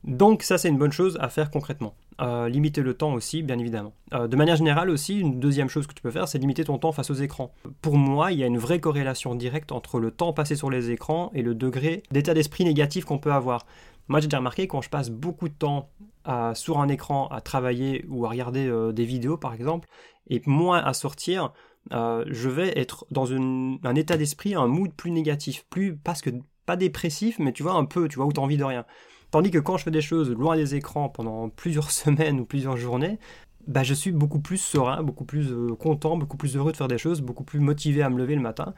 Donc ça c'est une bonne chose à faire concrètement. Euh, limiter le temps aussi, bien évidemment. Euh, de manière générale aussi, une deuxième chose que tu peux faire, c'est limiter ton temps face aux écrans. Pour moi, il y a une vraie corrélation directe entre le temps passé sur les écrans et le degré d'état d'esprit négatif qu'on peut avoir. Moi j'ai déjà remarqué quand je passe beaucoup de temps sur un écran à travailler ou à regarder euh, des vidéos par exemple, et moins à sortir, je vais être dans un état d'esprit, un mood plus négatif, plus parce que pas dépressif, mais tu vois un peu, tu vois où t'as envie de rien. Tandis que quand je fais des choses loin des écrans pendant plusieurs semaines ou plusieurs journées, bah, je suis beaucoup plus serein, beaucoup plus euh, content, beaucoup plus heureux de faire des choses, beaucoup plus motivé à me lever le matin.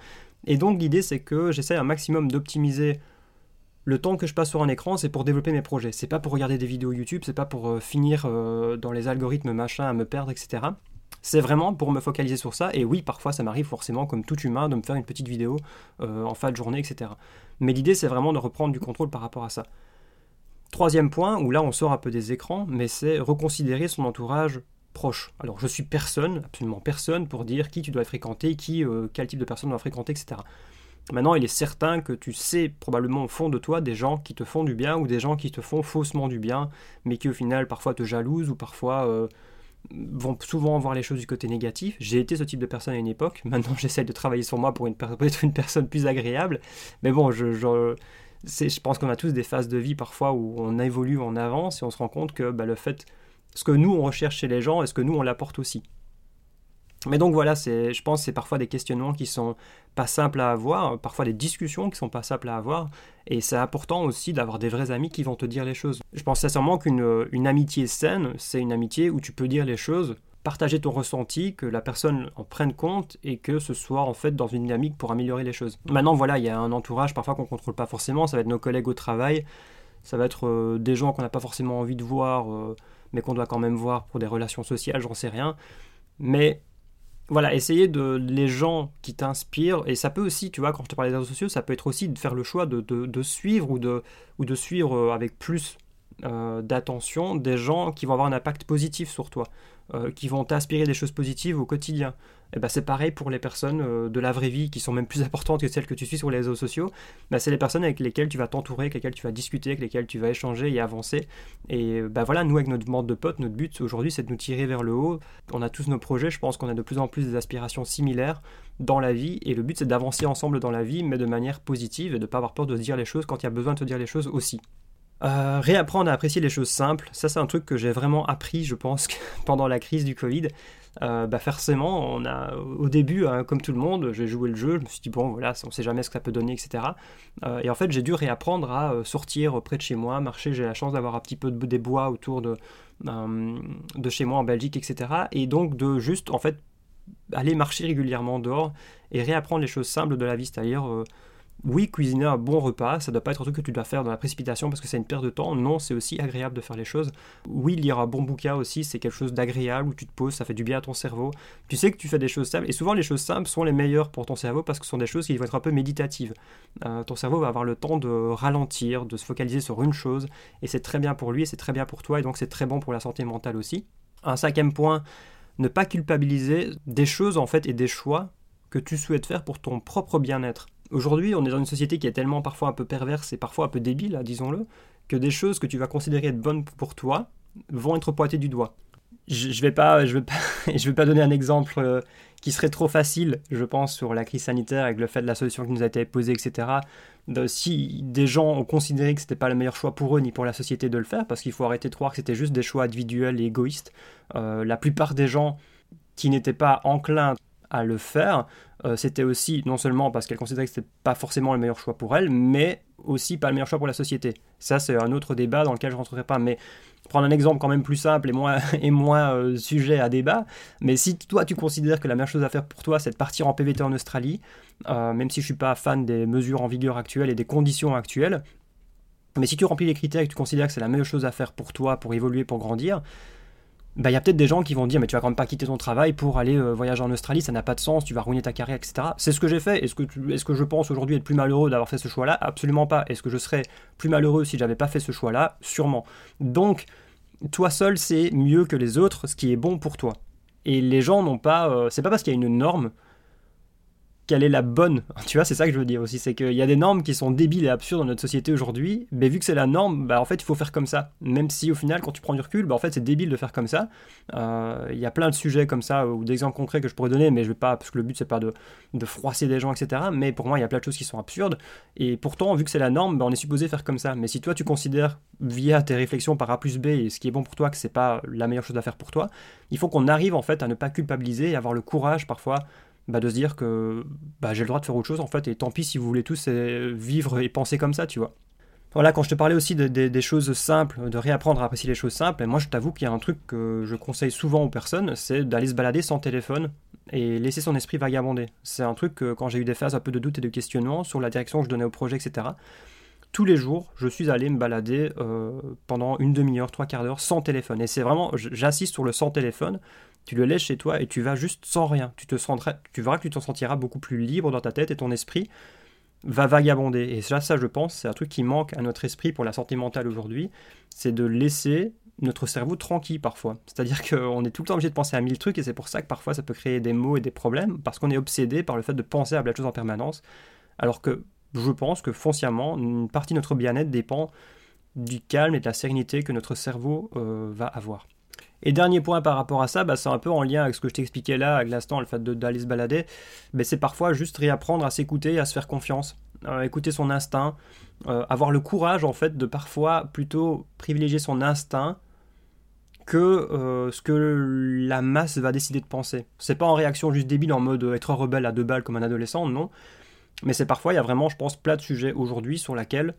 Et donc l'idée c'est que j'essaie un maximum d'optimiser le temps que je passe sur un écran, c'est pour développer mes projets. C'est pas pour regarder des vidéos YouTube, c'est pas pour euh, finir euh, dans les algorithmes machin à me perdre, etc. C'est vraiment pour me focaliser sur ça. Et oui, parfois ça m'arrive forcément, comme tout humain, de me faire une petite vidéo en fin de journée, etc. Mais l'idée c'est vraiment de reprendre du contrôle par rapport à ça. Troisième point, où là on sort un peu des écrans, mais c'est reconsidérer son entourage proche. Alors je suis personne, absolument personne, pour dire qui tu dois fréquenter, qui, euh, quel type de personne doit fréquenter, etc. Maintenant, il est certain que tu sais probablement au fond de toi des gens qui te font du bien ou des gens qui te font faussement du bien, mais qui au final parfois te jalousent ou parfois euh, vont souvent voir les choses du côté négatif. J'ai été ce type de personne à une époque. Maintenant, j'essaie de travailler sur moi pour, être une personne plus agréable. Mais bon, je, je pense qu'on a tous des phases de vie parfois où on évolue, on avance et on se rend compte que bah, le fait, ce que nous on recherche chez les gens, est-ce que nous on l'apporte aussi mais donc voilà, je pense que c'est parfois des questionnements qui sont pas simples à avoir, parfois des discussions qui sont pas simples à avoir, et c'est important aussi d'avoir des vrais amis qui vont te dire les choses. Je pense sincèrement qu'une une amitié saine, c'est une amitié où tu peux dire les choses partager ton ressenti, que la personne en prenne compte et que ce soit en fait dans une dynamique pour améliorer les choses. Maintenant, voilà, il y a un entourage parfois qu'on contrôle pas forcément, ça va être nos collègues au travail, ça va être euh, des gens qu'on n'a pas forcément envie de voir, euh, mais qu'on doit quand même voir pour des relations sociales, j'en sais rien. Mais voilà, essayer de les gens qui t'inspirent, et ça peut aussi, tu vois, quand je te parle des réseaux sociaux, ça peut être aussi de faire le choix de, suivre ou de, ou de suivre euh, avec plus d'attention des gens qui vont avoir un impact positif sur toi, qui vont t'inspirer des choses positives au quotidien. Et ben c'est pareil pour les personnes euh, de la vraie vie qui sont même plus importantes que celles que tu suis sur les réseaux sociaux. Ben c'est les personnes avec lesquelles tu vas t'entourer, avec lesquelles tu vas discuter, avec lesquelles tu vas échanger et avancer. Et ben voilà, nous avec notre bande de potes, notre but aujourd'hui c'est de nous tirer vers le haut. On a tous nos projets, je pense qu'on a de plus en plus des aspirations similaires dans la vie et le but c'est d'avancer ensemble dans la vie mais de manière positive et de ne pas avoir peur de se dire les choses quand il y a besoin de te dire les choses aussi. Euh, réapprendre à apprécier les choses simples, ça c'est un truc que j'ai vraiment appris, je pense, pendant la crise du Covid. Euh, bah forcément, on a, au début, hein, comme tout le monde, j'ai joué le jeu, je me suis dit, bon, voilà, on sait jamais ce que ça peut donner, etc. Euh, et en fait, j'ai dû réapprendre à sortir près de chez moi, marcher. J'ai la chance d'avoir un petit peu de, des bois autour de, de chez moi en Belgique, etc. Et donc, de juste, en fait, aller marcher régulièrement dehors et réapprendre les choses simples de la vie, c'est-à-dire oui, cuisiner un bon repas, ça ne doit pas être un truc que tu dois faire dans la précipitation parce que c'est une perte de temps. Non, c'est aussi agréable de faire les choses. Oui, lire un bon bouquin aussi, c'est quelque chose d'agréable où tu te poses, ça fait du bien à ton cerveau. Tu sais que tu fais des choses simples et souvent les choses simples sont les meilleures pour ton cerveau parce que ce sont des choses qui vont être un peu méditatives. Euh, ton cerveau va avoir le temps de ralentir, de se focaliser sur une chose et c'est très bien pour lui c'est très bien pour toi et donc c'est très bon pour la santé mentale aussi. Un cinquième point, ne pas culpabiliser des choses en fait et des choix que tu souhaites faire pour ton propre bien-être. Aujourd'hui, on est dans une société qui est tellement parfois un peu perverse et parfois un peu débile, disons-le, que des choses que tu vas considérer être bonnes pour toi vont être pointées du doigt. Je ne vais, pas, je vais, pas, je vais pas donner un exemple euh, qui serait trop facile, je pense, sur la crise sanitaire avec le fait de la solution qui nous a été posée, etc. Si des gens ont considéré que ce n'était pas le meilleur choix pour eux ni pour la société de le faire, parce qu'il faut arrêter de croire que c'était juste des choix individuels et égoïstes. Euh, la plupart des gens qui n'étaient pas enclins à le faire, euh, c'était aussi non seulement parce qu'elle considérait que c'était pas forcément le meilleur choix pour elle, mais aussi pas le meilleur choix pour la société. Ça, c'est un autre débat dans lequel je rentrerai pas. Mais prendre un exemple quand même plus simple et moins, et moins euh, sujet à débat. Mais si toi, tu considères que la meilleure chose à faire pour toi, c'est de partir en PVT en Australie, euh, même si je suis pas fan des mesures en vigueur actuelles et des conditions actuelles, mais si tu remplis les critères et que tu considères que c'est la meilleure chose à faire pour toi, pour évoluer, pour grandir, bah, y a peut-être des gens qui vont dire mais tu vas quand même pas quitter ton travail pour aller euh, voyager en Australie, ça n'a pas de sens, tu vas ruiner ta carrière, etc. C'est ce que j'ai fait. Est-ce que, est que je pense aujourd'hui être plus malheureux d'avoir fait ce choix-là? Absolument pas. Est-ce que je serais plus malheureux si j'avais pas fait ce choix-là? Sûrement. Donc, toi seul, c'est mieux que les autres, ce qui est bon pour toi. Et les gens n'ont pas. Euh, c'est pas parce qu'il y a une norme quelle est la bonne Tu vois, c'est ça que je veux dire aussi, c'est qu'il y a des normes qui sont débiles et absurdes dans notre société aujourd'hui, mais vu que c'est la norme, bah en fait il faut faire comme ça. Même si au final, quand tu prends du recul, bah en fait c'est débile de faire comme ça. Euh, il y a plein de sujets comme ça, ou d'exemples concrets que je pourrais donner, mais je vais pas, parce que le but c'est pas de, de, froisser des gens, etc. Mais pour moi, il y a plein de choses qui sont absurdes, et pourtant, vu que c'est la norme, bah, on est supposé faire comme ça. Mais si toi tu considères, via tes réflexions par A plus B, et ce qui est bon pour toi, que c'est pas la meilleure chose à faire pour toi, il faut qu'on arrive en fait à ne pas culpabiliser et avoir le courage parfois bah, de se dire que bah, j'ai le droit de faire autre chose en fait, et tant pis si vous voulez tous euh, vivre et penser comme ça, tu vois. Voilà, quand je te parlais aussi des choses simples, de réapprendre à apprécier les choses simples, et moi je t'avoue qu'il y a un truc que je conseille souvent aux personnes, c'est d'aller se balader sans téléphone et laisser son esprit vagabonder. C'est un truc que quand j'ai eu des phases un peu de doute et de questionnement sur la direction que je donnais au projet, etc., tous les jours, je suis allé me balader euh, pendant une demi-heure, trois quarts d'heure sans téléphone. Et c'est vraiment, j'insiste sur le sans téléphone, tu le laisses chez toi et tu vas juste sans rien. Tu, te sentiras, tu verras que tu t'en sentiras beaucoup plus libre dans ta tête et ton esprit va vagabonder. Et ça, ça je pense, c'est un truc qui manque à notre esprit pour la santé mentale aujourd'hui, c'est de laisser notre cerveau tranquille parfois. C'est-à-dire qu'on est tout le temps obligé de penser à mille trucs et c'est pour ça que parfois ça peut créer des maux et des problèmes, parce qu'on est obsédé par le fait de penser à plein de choses en permanence, alors que je pense que foncièrement, une partie de notre bien-être dépend du calme et de la sérénité que notre cerveau euh, va avoir. Et dernier point par rapport à ça, bah, c'est un peu en lien avec ce que je t'expliquais là, avec l'instant, le fait d'aller se balader, mais c'est parfois juste réapprendre à s'écouter à se faire confiance, euh, écouter son instinct, euh, avoir le courage en fait de parfois plutôt privilégier son instinct que euh, ce que la masse va décider de penser. C'est pas en réaction juste débile en mode être rebelle à deux balles comme un adolescent, non. Mais c'est parfois, il y a vraiment, je pense, plein de sujets aujourd'hui sur laquelle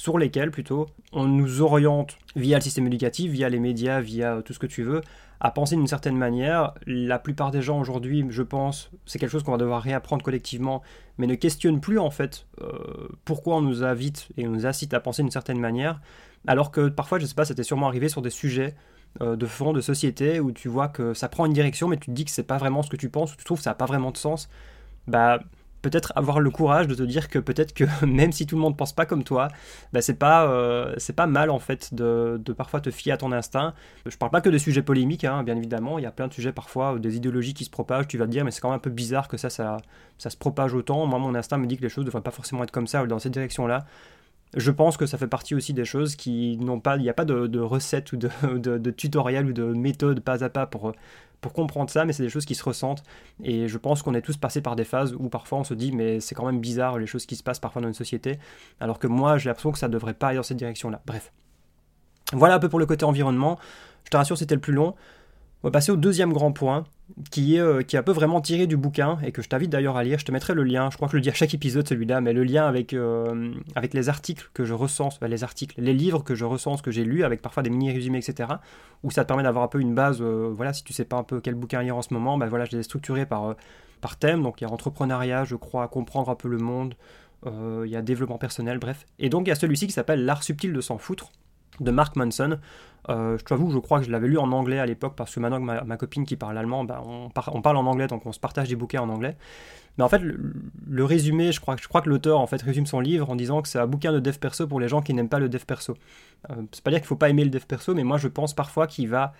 sur lesquels plutôt on nous oriente via le système éducatif, via les médias, via tout ce que tu veux, à penser d'une certaine manière. La plupart des gens aujourd'hui, je pense, c'est quelque chose qu'on va devoir réapprendre collectivement, mais ne questionnent plus en fait euh, pourquoi on nous invite et on nous incite à penser d'une certaine manière, alors que parfois, je sais pas, c'était sûrement arrivé sur des sujets euh, de fond, de société, où tu vois que ça prend une direction, mais tu te dis que c'est pas vraiment ce que tu penses, ou tu trouves que ça n'a pas vraiment de sens. Bah, peut-être avoir le courage de te dire que peut-être que même si tout le monde pense pas comme toi, bah c'est pas euh, c'est pas mal en fait de, parfois te fier à ton instinct. Je parle pas que de sujets polémiques, hein, bien évidemment, il y a plein de sujets parfois des idéologies qui se propagent. Tu vas te dire mais c'est quand même un peu bizarre que ça, ça se propage autant. Moi mon instinct me dit que les choses devraient pas forcément être comme ça ou dans cette direction-là. Je pense que ça fait partie aussi des choses qui n'ont pas, il n'y a pas de, recette ou de, tutoriel ou de méthode pas à pas pour pour comprendre ça, mais c'est des choses qui se ressentent. Et je pense qu'on est tous passés par des phases où parfois on se dit, mais c'est quand même bizarre les choses qui se passent parfois dans une société, alors que moi j'ai l'impression que ça ne devrait pas aller dans cette direction-là. Bref. Voilà un peu pour le côté environnement. Je te rassure, c'était le plus long. On va passer au deuxième grand point, qui est, euh, qui un peu vraiment tiré du bouquin, et que je t'invite d'ailleurs à lire. Je te mettrai le lien, je crois que je le dis à chaque épisode celui-là, mais le lien avec, euh, avec les articles que je recense, les articles, les livres que je recense, que j'ai lus, avec parfois des mini-résumés, etc., où ça te permet d'avoir un peu une base, euh, voilà, si tu sais pas un peu quel bouquin lire en ce moment, ben voilà, je les ai structurés par, par thème, donc il y a entrepreneuriat, je crois, comprendre un peu le monde, il y a développement personnel, bref. Et donc il y a celui-ci qui s'appelle L'art subtil de s'en foutre, de Mark Manson. Euh, je t'avoue, je crois que je l'avais lu en anglais à l'époque parce que maintenant que ma, copine qui parle allemand, ben, on, parle en anglais, donc on se partage des bouquins en anglais. Mais en fait, le, résumé, je crois, je crois que l'auteur en fait résume son livre en disant que c'est un bouquin de dev perso pour les gens qui n'aiment pas le dev perso. Euh, c'est pas dire qu'il faut pas aimer le dev perso, mais moi je pense parfois qu'il va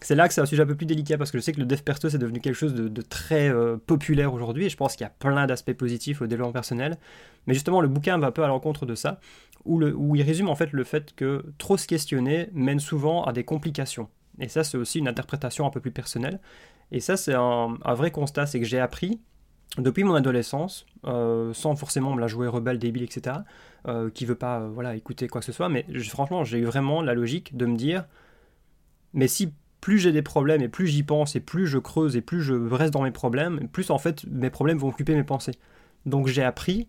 c'est là que c'est un sujet un peu plus délicat parce que je sais que le dev perso c'est devenu quelque chose de, très euh, populaire aujourd'hui et je pense qu'il y a plein d'aspects positifs au développement personnel. Mais justement, le bouquin va un peu à l'encontre de ça, où, le, où il résume en fait le fait que trop se questionner mène souvent à des complications. Et ça, c'est aussi une interprétation un peu plus personnelle. Et ça, c'est un, vrai constat, c'est que j'ai appris depuis mon adolescence, euh, sans forcément me la jouer rebelle, débile, etc., euh, qui veut pas voilà, écouter quoi que ce soit, mais franchement, j'ai eu vraiment la logique de me dire, mais si plus j'ai des problèmes et plus j'y pense et plus je creuse et plus je reste dans mes problèmes, plus en fait mes problèmes vont occuper mes pensées. Donc j'ai appris,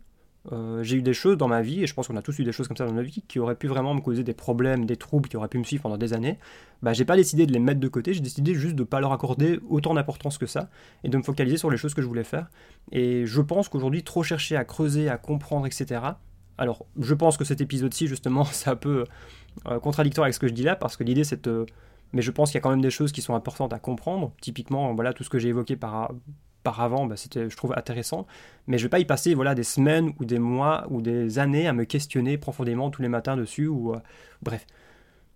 euh, j'ai eu des choses dans ma vie, et je pense qu'on a tous eu des choses comme ça dans notre vie, qui auraient pu vraiment me causer des problèmes, des troubles, qui auraient pu me suivre pendant des années. Bah j'ai pas décidé de les mettre de côté, j'ai décidé juste de pas leur accorder autant d'importance que ça, et de me focaliser sur les choses que je voulais faire. Et je pense qu'aujourd'hui, trop chercher à creuser, à comprendre, etc. Alors, je pense que cet épisode-ci, justement, c'est un peu euh, contradictoire avec ce que je dis là, parce que l'idée c'est de mais je pense qu'il y a quand même des choses qui sont importantes à comprendre. Typiquement, voilà, tout ce que j'ai évoqué par, par avant, bah, c'était, je trouve, intéressant. Mais je ne vais pas y passer voilà, des semaines ou des mois ou des années à me questionner profondément tous les matins dessus. Ou, euh, bref.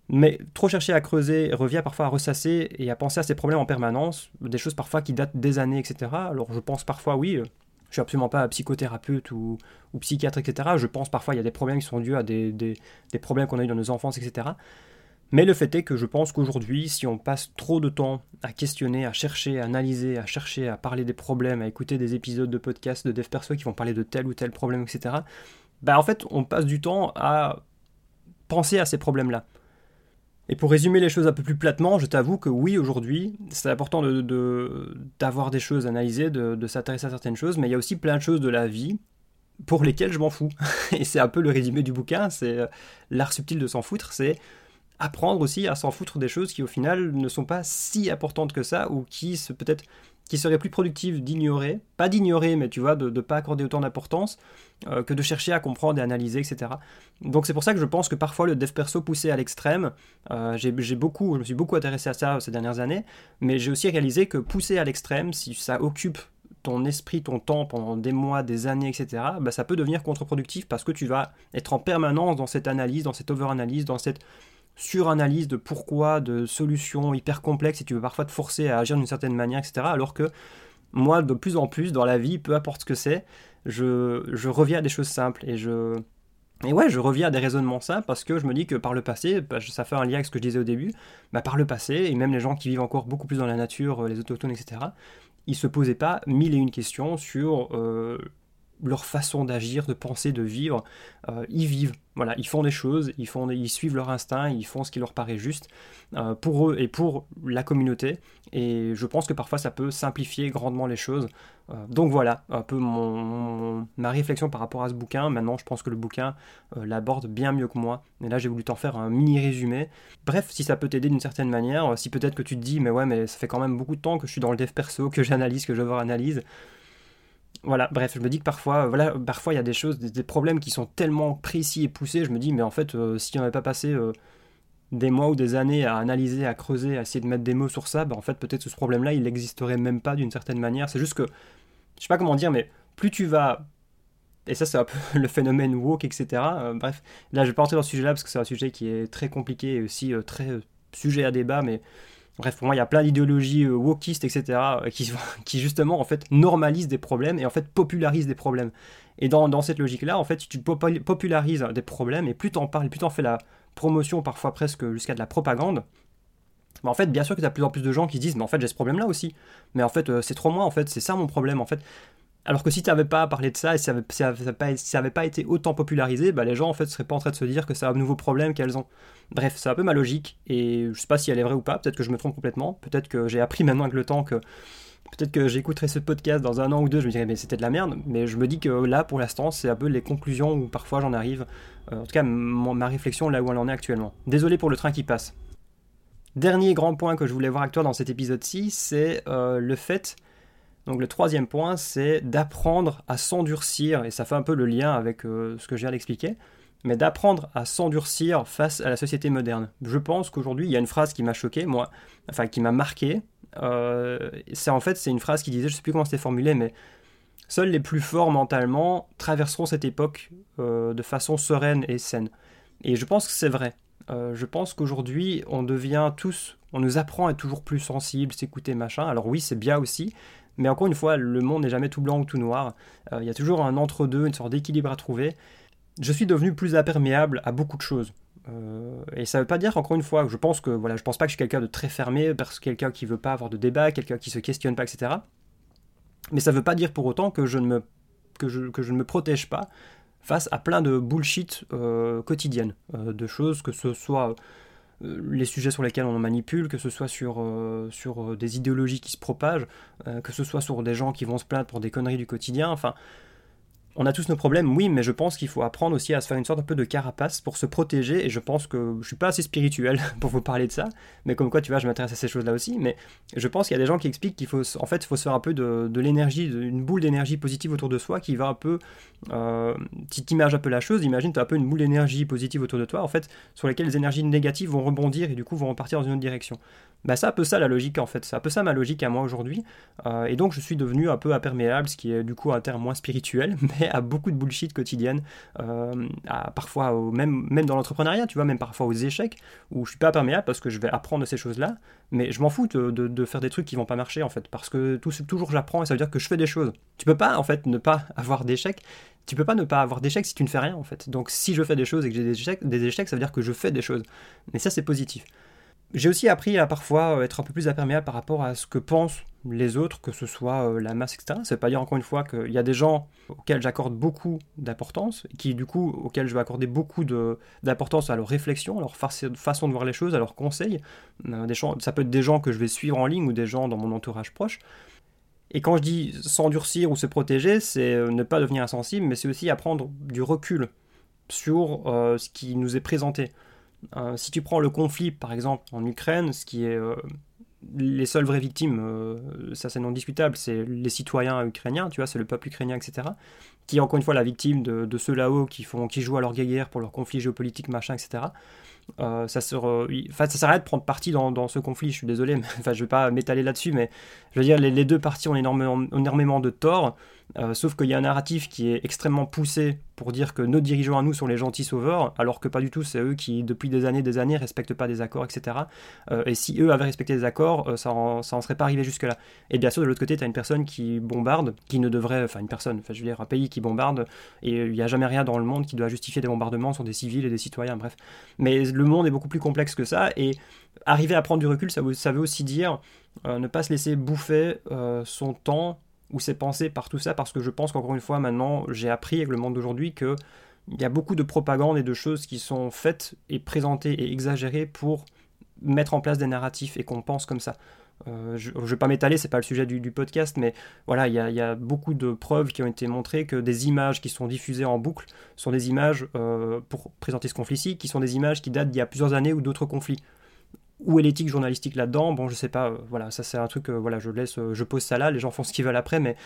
Mais trop chercher à creuser revient parfois à ressasser et à penser à ces problèmes en permanence, des choses parfois qui datent des années, etc. Alors je pense parfois, oui, euh, je suis absolument pas psychothérapeute ou, ou, psychiatre, etc. Je pense parfois il y a des problèmes qui sont dus à des, des, des problèmes qu'on a eu dans nos enfances, etc. Mais le fait est que je pense qu'aujourd'hui, si on passe trop de temps à questionner, à chercher, à analyser, à chercher, à parler des problèmes, à écouter des épisodes de podcasts de dev perso qui vont parler de tel ou tel problème, etc., bah en fait, on passe du temps à penser à ces problèmes-là. Et pour résumer les choses un peu plus platement, je t'avoue que oui, aujourd'hui, c'est important d'avoir de, d'avoir des choses analysées, de, de s'intéresser à certaines choses, mais il y a aussi plein de choses de la vie pour lesquelles je m'en fous. Et c'est un peu le résumé du bouquin, c'est euh, l'art subtil de s'en foutre, c'est apprendre aussi à s'en foutre des choses qui au final ne sont pas si importantes que ça ou qui peut-être qui seraient plus productives d'ignorer, pas d'ignorer, mais tu vois, de ne pas accorder autant d'importance euh, que de chercher à comprendre et analyser, etc. Donc c'est pour ça que je pense que parfois le dev perso poussé à l'extrême, euh, j'ai beaucoup, je me suis beaucoup intéressé à ça ces dernières années, mais j'ai aussi réalisé que pousser à l'extrême, si ça occupe ton esprit, ton temps pendant des mois, des années, etc., bah, ça peut devenir contre-productif parce que tu vas être en permanence dans cette analyse, dans cette over-analyse, dans cette suranalyse de pourquoi, de solutions hyper complexes et tu veux parfois te forcer à agir d'une certaine manière, etc. Alors que moi, de plus en plus dans la vie, peu importe ce que c'est, je, je reviens à des choses simples et je, et ouais, je reviens à des raisonnements simples parce que je me dis que par le passé, bah, ça fait un lien avec ce que je disais au début, bah, par le passé, et même les gens qui vivent encore beaucoup plus dans la nature, les autochtones, etc., ils se posaient pas mille et une questions sur euh, leur façon d'agir, de penser, de vivre. Euh, ils vivent, voilà, ils font des choses, ils, font suivent leur instinct, ils font ce qui leur paraît juste euh, pour eux et pour la communauté. Et je pense que parfois ça peut simplifier grandement les choses. Euh, donc voilà, un peu mon, ma réflexion par rapport à ce bouquin. Maintenant, je pense que le bouquin l'aborde bien mieux que moi. Et là, j'ai voulu t'en faire un mini résumé. Bref, si ça peut t'aider d'une certaine manière, si peut-être que tu te dis, mais ouais, mais ça fait quand même beaucoup de temps que je suis dans le dev perso, que j'analyse, que je veux analyse voilà, bref, je me dis que parfois, voilà, parfois il y a des choses, des, problèmes qui sont tellement précis et poussés, je me dis, mais en fait, euh, si on n'avait pas passé euh, des mois ou des années à analyser, à creuser, à essayer de mettre des mots sur ça, bah, en fait, peut-être ce problème-là, il n'existerait même pas d'une certaine manière. C'est juste que, je sais pas comment dire, mais plus tu vas et ça, c'est un peu le phénomène woke, etc. Euh, bref, là, je vais pas rentrer dans ce sujet-là parce que c'est un sujet qui est très compliqué et aussi très sujet à débat. Mais bref, pour moi, il y a plein d'idéologies wokistes, etc. qui, qui justement, en fait, normalisent des problèmes et en fait popularisent des problèmes. Et dans, cette logique-là, en fait, si tu popularises des problèmes et plus t'en parles, plus t'en fais la promotion, parfois presque jusqu'à de la propagande, bah, en fait, bien sûr que tu as de plus en plus de gens qui disent, mais en fait, j'ai ce problème-là aussi. Mais en fait, c'est trop moi, en fait, c'est ça mon problème. En fait, alors que si tu n'avais pas parlé de ça et si ça n'avait pas, été autant popularisé, bah les gens en fait seraient pas en train de se dire que c'est un nouveau problème qu'elles ont. Bref, c'est un peu ma logique et je sais pas si elle est vraie ou pas, peut-être que je me trompe complètement, peut-être que j'ai appris maintenant avec le temps que peut-être que j'écouterai ce podcast dans un an ou deux, je me dirais mais c'était de la merde, mais je me dis que là pour l'instant c'est un peu les conclusions où parfois j'en arrive, euh, en tout cas ma réflexion là où elle en est actuellement. Désolé pour le train qui passe. Dernier grand point que je voulais voir avec toi dans cet épisode-ci, c'est euh, le fait donc le troisième point, c'est d'apprendre à s'endurcir, et ça fait un peu le lien avec euh, ce que je viens d'expliquer, mais d'apprendre à s'endurcir face à la société moderne. Je pense qu'aujourd'hui, il y a une phrase qui m'a choqué, moi, enfin qui m'a marqué. Euh, c'est en fait, c'est une phrase qui disait, je sais plus comment c'était formulé, mais seuls les plus forts mentalement traverseront cette époque euh, de façon sereine et saine. Et je pense que c'est vrai. je pense qu'aujourd'hui, on devient tous, on nous apprend à être toujours plus sensible, s'écouter, machin. Alors oui, c'est bien aussi, mais encore une fois, le monde n'est jamais tout blanc ou tout noir. Euh, il y a toujours un entre-deux, une sorte d'équilibre à trouver. Je suis devenu plus imperméable à beaucoup de choses. Euh, et ça ne veut pas dire, encore une fois, je pense que voilà, je pense pas que je suis quelqu'un de très fermé, parce que quelqu'un qui veut pas avoir de débat, quelqu'un qui se questionne pas, etc. Mais ça ne veut pas dire pour autant que je ne me, ne protège pas face à plein de bullshit euh, quotidiennes, de choses que ce soit les sujets sur lesquels on manipule, que ce soit sur, euh, sur euh, des idéologies qui se propagent, que ce soit sur des gens qui vont se plaindre pour des conneries du quotidien. Enfin, on a tous nos problèmes, oui, mais je pense qu'il faut apprendre aussi à se faire une sorte un peu de carapace pour se protéger. Et je pense que je suis pas assez spirituel pour vous parler de ça, mais comme quoi, tu vois, je m'intéresse à ces choses-là aussi. Mais je pense qu'il y a des gens qui expliquent qu'il faut, en fait, faut se faire un peu de, l'énergie, une boule d'énergie positive autour de soi qui va un peu, euh, si tu un peu la chose, imagine, tu as un peu une boule d'énergie positive autour de toi, en fait, sur laquelle les énergies négatives vont rebondir et du coup vont repartir dans une autre direction. Bah, c'est un peu ça la logique en fait, c'est un peu ça ma logique à moi aujourd'hui. Euh, et donc je suis devenu un peu imperméable, ce qui est du coup un terme moins spirituel, mais à beaucoup de bullshit quotidienne, euh, à, parfois même, même dans l'entrepreneuriat, tu vois, même parfois aux échecs, où je suis pas imperméable parce que je vais apprendre ces choses-là, mais je m'en fous de, de, faire des trucs qui vont pas marcher en fait, parce que tout, toujours j'apprends et ça veut dire que je fais des choses. Tu peux pas en fait ne pas avoir d'échecs, tu peux pas ne pas avoir d'échecs si tu ne fais rien en fait. Donc si je fais des choses et que j'ai des échecs, des échecs, ça veut dire que je fais des choses. Mais ça c'est positif. J'ai aussi appris à parfois euh, être un peu plus imperméable par rapport à ce que pensent les autres, que ce soit euh, la masse, etc. Ça veut pas dire encore une fois qu'il y a des gens auxquels j'accorde beaucoup d'importance, qui du coup auxquels je vais accorder beaucoup d'importance à leur réflexion, à leur façon de voir les choses, à leurs conseils. Euh, des gens, ça peut être des gens que je vais suivre en ligne ou des gens dans mon entourage proche. Et quand je dis s'endurcir ou se protéger, c'est ne pas devenir insensible, mais c'est aussi apprendre du recul sur ce qui nous est présenté. Euh, si tu prends le conflit, par exemple, en Ukraine, ce qui est euh, les seules vraies victimes, euh, ça c'est non discutable, c'est les citoyens ukrainiens, tu vois, c'est le peuple ukrainien, etc. Qui est encore une fois la victime de, ceux là-haut qui, qui jouent à leur guerre pour leur conflit géopolitique, machin, etc. ça, à de prendre parti dans, ce conflit, je suis désolé, mais, enfin, je vais pas m'étaler là-dessus, mais je veux dire, les, les, deux parties ont énormément, énormément de tort. Euh, sauf qu'il y a un narratif qui est extrêmement poussé pour dire que nos dirigeants à nous sont les gentils sauveurs, alors que pas du tout, c'est eux qui, depuis des années des années, respectent pas des accords, etc. Euh, et si eux avaient respecté des accords, euh, ça, en, ça en serait pas arrivé jusque-là. Et bien sûr, de l'autre côté, tu as une personne qui bombarde, qui ne devrait, enfin une personne, je veux dire, un pays qui bombarde, et il n'y a jamais rien dans le monde qui doit justifier des bombardements sur des civils et des citoyens, bref. Mais le monde est beaucoup plus complexe que ça, et arriver à prendre du recul, ça, ça veut aussi dire ne pas se laisser bouffer son temps ou ses pensées par tout ça, parce que je pense qu'encore une fois, maintenant, j'ai appris avec le monde d'aujourd'hui que il y a beaucoup de propagande et de choses qui sont faites et présentées et exagérées pour mettre en place des narratifs et qu'on pense comme ça. Euh, je ne vais pas m'étaler, c'est pas le sujet du, podcast, mais voilà, il y, a beaucoup de preuves qui ont été montrées que des images qui sont diffusées en boucle sont des images, euh, pour présenter ce conflit-ci, qui sont des images qui datent d'il y a plusieurs années ou d'autres conflits où est l'éthique journalistique là-dedans Bon, je sais pas, euh, voilà, ça c'est un truc, voilà, je laisse, je pose ça là, les gens font ce qu'ils veulent après, mais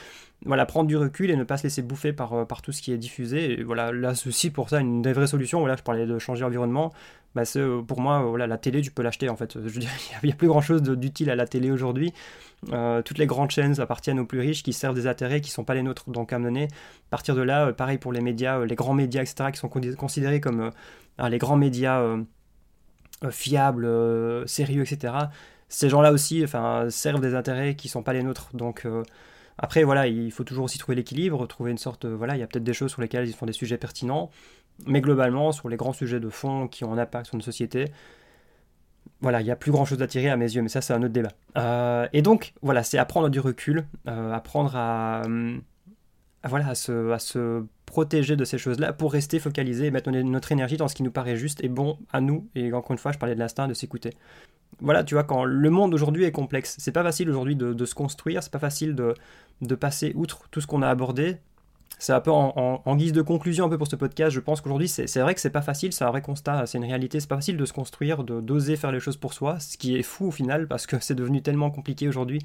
voilà, prendre du recul et ne pas se laisser bouffer par, par tout ce qui est diffusé. Et voilà, là, ceci pour ça, une des vraies solutions, voilà, je parlais de changer l'environnement, bah, pour moi, voilà, la télé, tu peux l'acheter en fait. Je veux dire, il n'y a, plus grand chose d'utile à la télé aujourd'hui. toutes les grandes chaînes appartiennent aux plus riches qui servent des intérêts qui ne sont pas les nôtres. Donc, à mener, à partir de là, pareil pour les médias, les grands médias, etc., qui sont considérés comme les grands médias euh, fiables, euh, sérieux, etc. Ces gens-là aussi enfin, servent des intérêts qui ne sont pas les nôtres. Donc euh, après, voilà, il faut toujours aussi trouver l'équilibre, trouver une sorte... voilà, il y a peut-être des choses sur lesquelles ils font des sujets pertinents, mais globalement, sur les grands sujets de fond qui ont un impact sur une société, voilà, il n'y a plus grand chose à tirer à mes yeux, mais ça c'est un autre débat. et donc, voilà, c'est apprendre du recul, apprendre à, voilà, à se, à se protéger de ces choses-là pour rester focalisé et mettre notre énergie dans ce qui nous paraît juste et bon à nous. Et encore une fois, je parlais de l'instinct, de s'écouter. Voilà, tu vois, quand le monde aujourd'hui est complexe, c'est pas facile aujourd'hui de, se construire, c'est pas facile de, de passer outre tout ce qu'on a abordé. C'est un peu en, guise de conclusion un peu pour ce podcast. Je pense qu'aujourd'hui, c'est vrai que c'est pas facile, c'est un vrai constat, c'est une réalité. C'est pas facile de se construire, d'oser faire les choses pour soi, ce qui est fou au final parce que c'est devenu tellement compliqué aujourd'hui.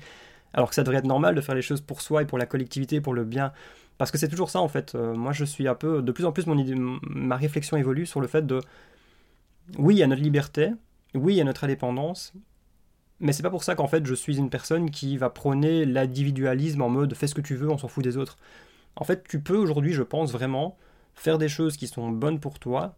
Alors que ça devrait être normal de faire les choses pour soi et pour la collectivité, pour le bien parce que c'est toujours ça en fait. Euh, moi je suis un peu. De plus en plus, mon idée, ma réflexion évolue sur le fait de. Oui, a notre liberté, oui, a notre indépendance, mais c'est pas pour ça qu'en fait je suis une personne qui va prôner l'individualisme en mode fais ce que tu veux, on s'en fout des autres. En fait, tu peux aujourd'hui, je pense vraiment, faire des choses qui sont bonnes pour toi,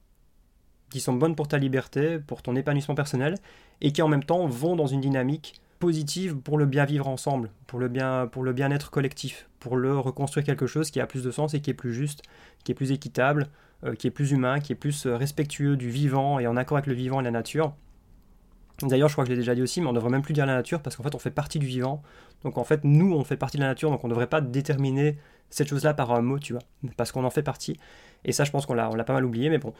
qui sont bonnes pour ta liberté, pour ton épanouissement personnel, et qui en même temps vont dans une dynamique positive pour le bien vivre ensemble, pour le bien pour le bien-être collectif, pour le reconstruire quelque chose qui a plus de sens et qui est plus juste, qui est plus équitable, euh, qui est plus humain, qui est plus euh, respectueux du vivant et en accord avec le vivant et la nature. D'ailleurs, je crois que je l'ai déjà dit aussi, mais on ne devrait même plus dire la nature parce qu'en fait, on fait partie du vivant. Donc en fait, nous, on fait partie de la nature, donc on ne devrait pas déterminer cette chose-là par un mot, tu vois, parce qu'on en fait partie. Et ça, je pense qu'on l'a, pas mal oublié, mais bon,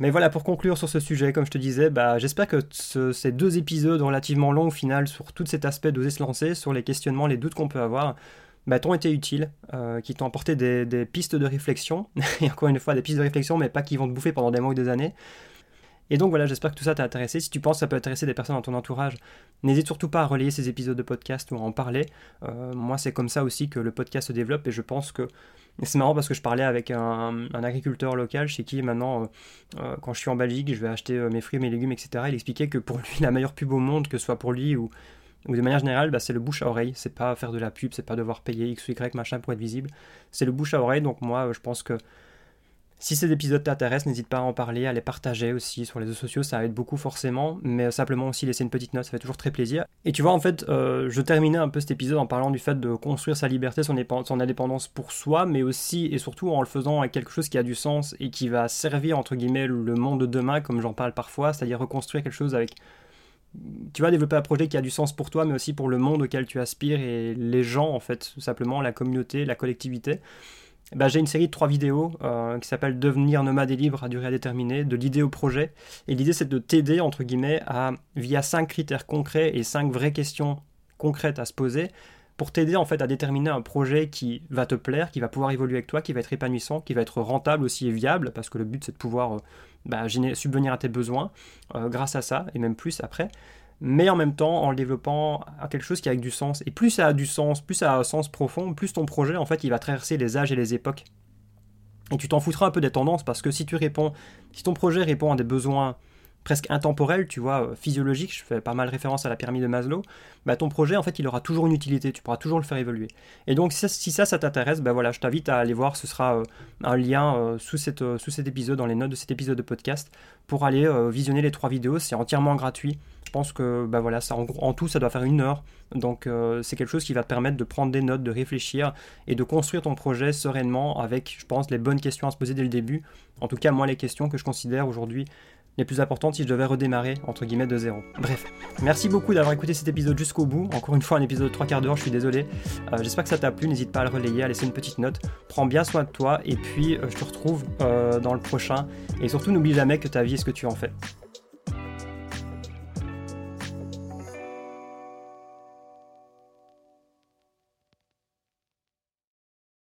mais voilà, pour conclure sur ce sujet, comme je te disais, bah, j'espère que ces deux épisodes relativement longs au final sur tout cet aspect d'oser se lancer, sur les questionnements, les doutes qu'on peut avoir, bah, t'ont été utiles, euh, qui t'ont apporté des, pistes de réflexion, et encore une fois des pistes de réflexion, mais pas qui vont te bouffer pendant des mois ou des années. Et donc voilà, j'espère que tout ça t'a intéressé. Si tu penses que ça peut intéresser des personnes dans ton entourage, n'hésite surtout pas à relayer ces épisodes de podcast ou à en parler. Euh, moi, c'est comme ça aussi que le podcast se développe et je pense que c'est marrant parce que je parlais avec un, agriculteur local chez qui maintenant, euh, euh, quand je suis en Belgique, je vais acheter mes fruits, mes légumes, etc. Il expliquait que pour lui, la meilleure pub au monde, que ce soit pour lui ou, ou de manière générale, bah, c'est le bouche à oreille. C'est pas faire de la pub, c'est pas devoir payer X ou Y machin pour être visible. C'est le bouche à oreille. Donc moi, je pense que si ces épisodes t'intéressent, n'hésite pas à en parler, à les partager aussi sur les réseaux sociaux, ça aide beaucoup forcément, mais simplement aussi laisser une petite note, ça fait toujours très plaisir. Et tu vois, en fait, euh, je terminais un peu cet épisode en parlant du fait de construire sa liberté, son, indépendance pour soi, mais aussi et surtout en le faisant avec quelque chose qui a du sens et qui va servir, entre guillemets, le monde de demain, comme j'en parle parfois, c'est-à-dire reconstruire quelque chose avec tu vas développer un projet qui a du sens pour toi, mais aussi pour le monde auquel tu aspires et les gens, en fait, tout simplement, la communauté, la collectivité. Bah, j'ai une série de trois vidéos euh, qui s'appelle Devenir nomade et libre à durée indéterminée, de l'idée au projet. Et l'idée, c'est de t'aider, entre guillemets, à, via cinq critères concrets et cinq vraies questions concrètes à se poser, pour t'aider en fait à déterminer un projet qui va te plaire, qui va pouvoir évoluer avec toi, qui va être épanouissant, qui va être rentable aussi et viable, parce que le but c'est de pouvoir euh, bah, subvenir à tes besoins euh, grâce à ça, et même plus après mais en même temps en le développant à quelque chose qui a du sens. Et plus ça a du sens, plus ça a un sens profond, plus ton projet, en fait, il va traverser les âges et les époques. Et tu t'en foutras un peu des tendances, parce que si tu réponds, si ton projet répond à des besoins presque intemporels, tu vois, euh, physiologiques, je fais pas mal référence à la pyramide de Maslow, bah ton projet, en fait, il aura toujours une utilité, tu pourras toujours le faire évoluer. Et donc, si ça, ça, t'intéresse, bah voilà, je t'invite à aller voir, ce sera euh, un lien euh, sous, cet épisode, dans les notes de cet épisode de podcast, pour aller visionner les trois vidéos, c'est entièrement gratuit. Je pense que bah voilà, ça, en, tout, ça doit faire une heure. Donc c'est quelque chose qui va te permettre de prendre des notes, de réfléchir et de construire ton projet sereinement avec, je pense, les bonnes questions à se poser dès le début. En tout cas, moi, les questions que je considère aujourd'hui les plus importantes si je devais redémarrer entre guillemets de zéro. Bref, merci beaucoup d'avoir écouté cet épisode jusqu'au bout. Encore une fois, un épisode de 3 quarts d'heure, je suis désolé. Euh, j'espère que ça t'a plu, n'hésite pas à le relayer, à laisser une petite note. Prends bien soin de toi et puis euh, je te retrouve dans le prochain. Et surtout, n'oublie jamais que ta vie est ce que tu en fais.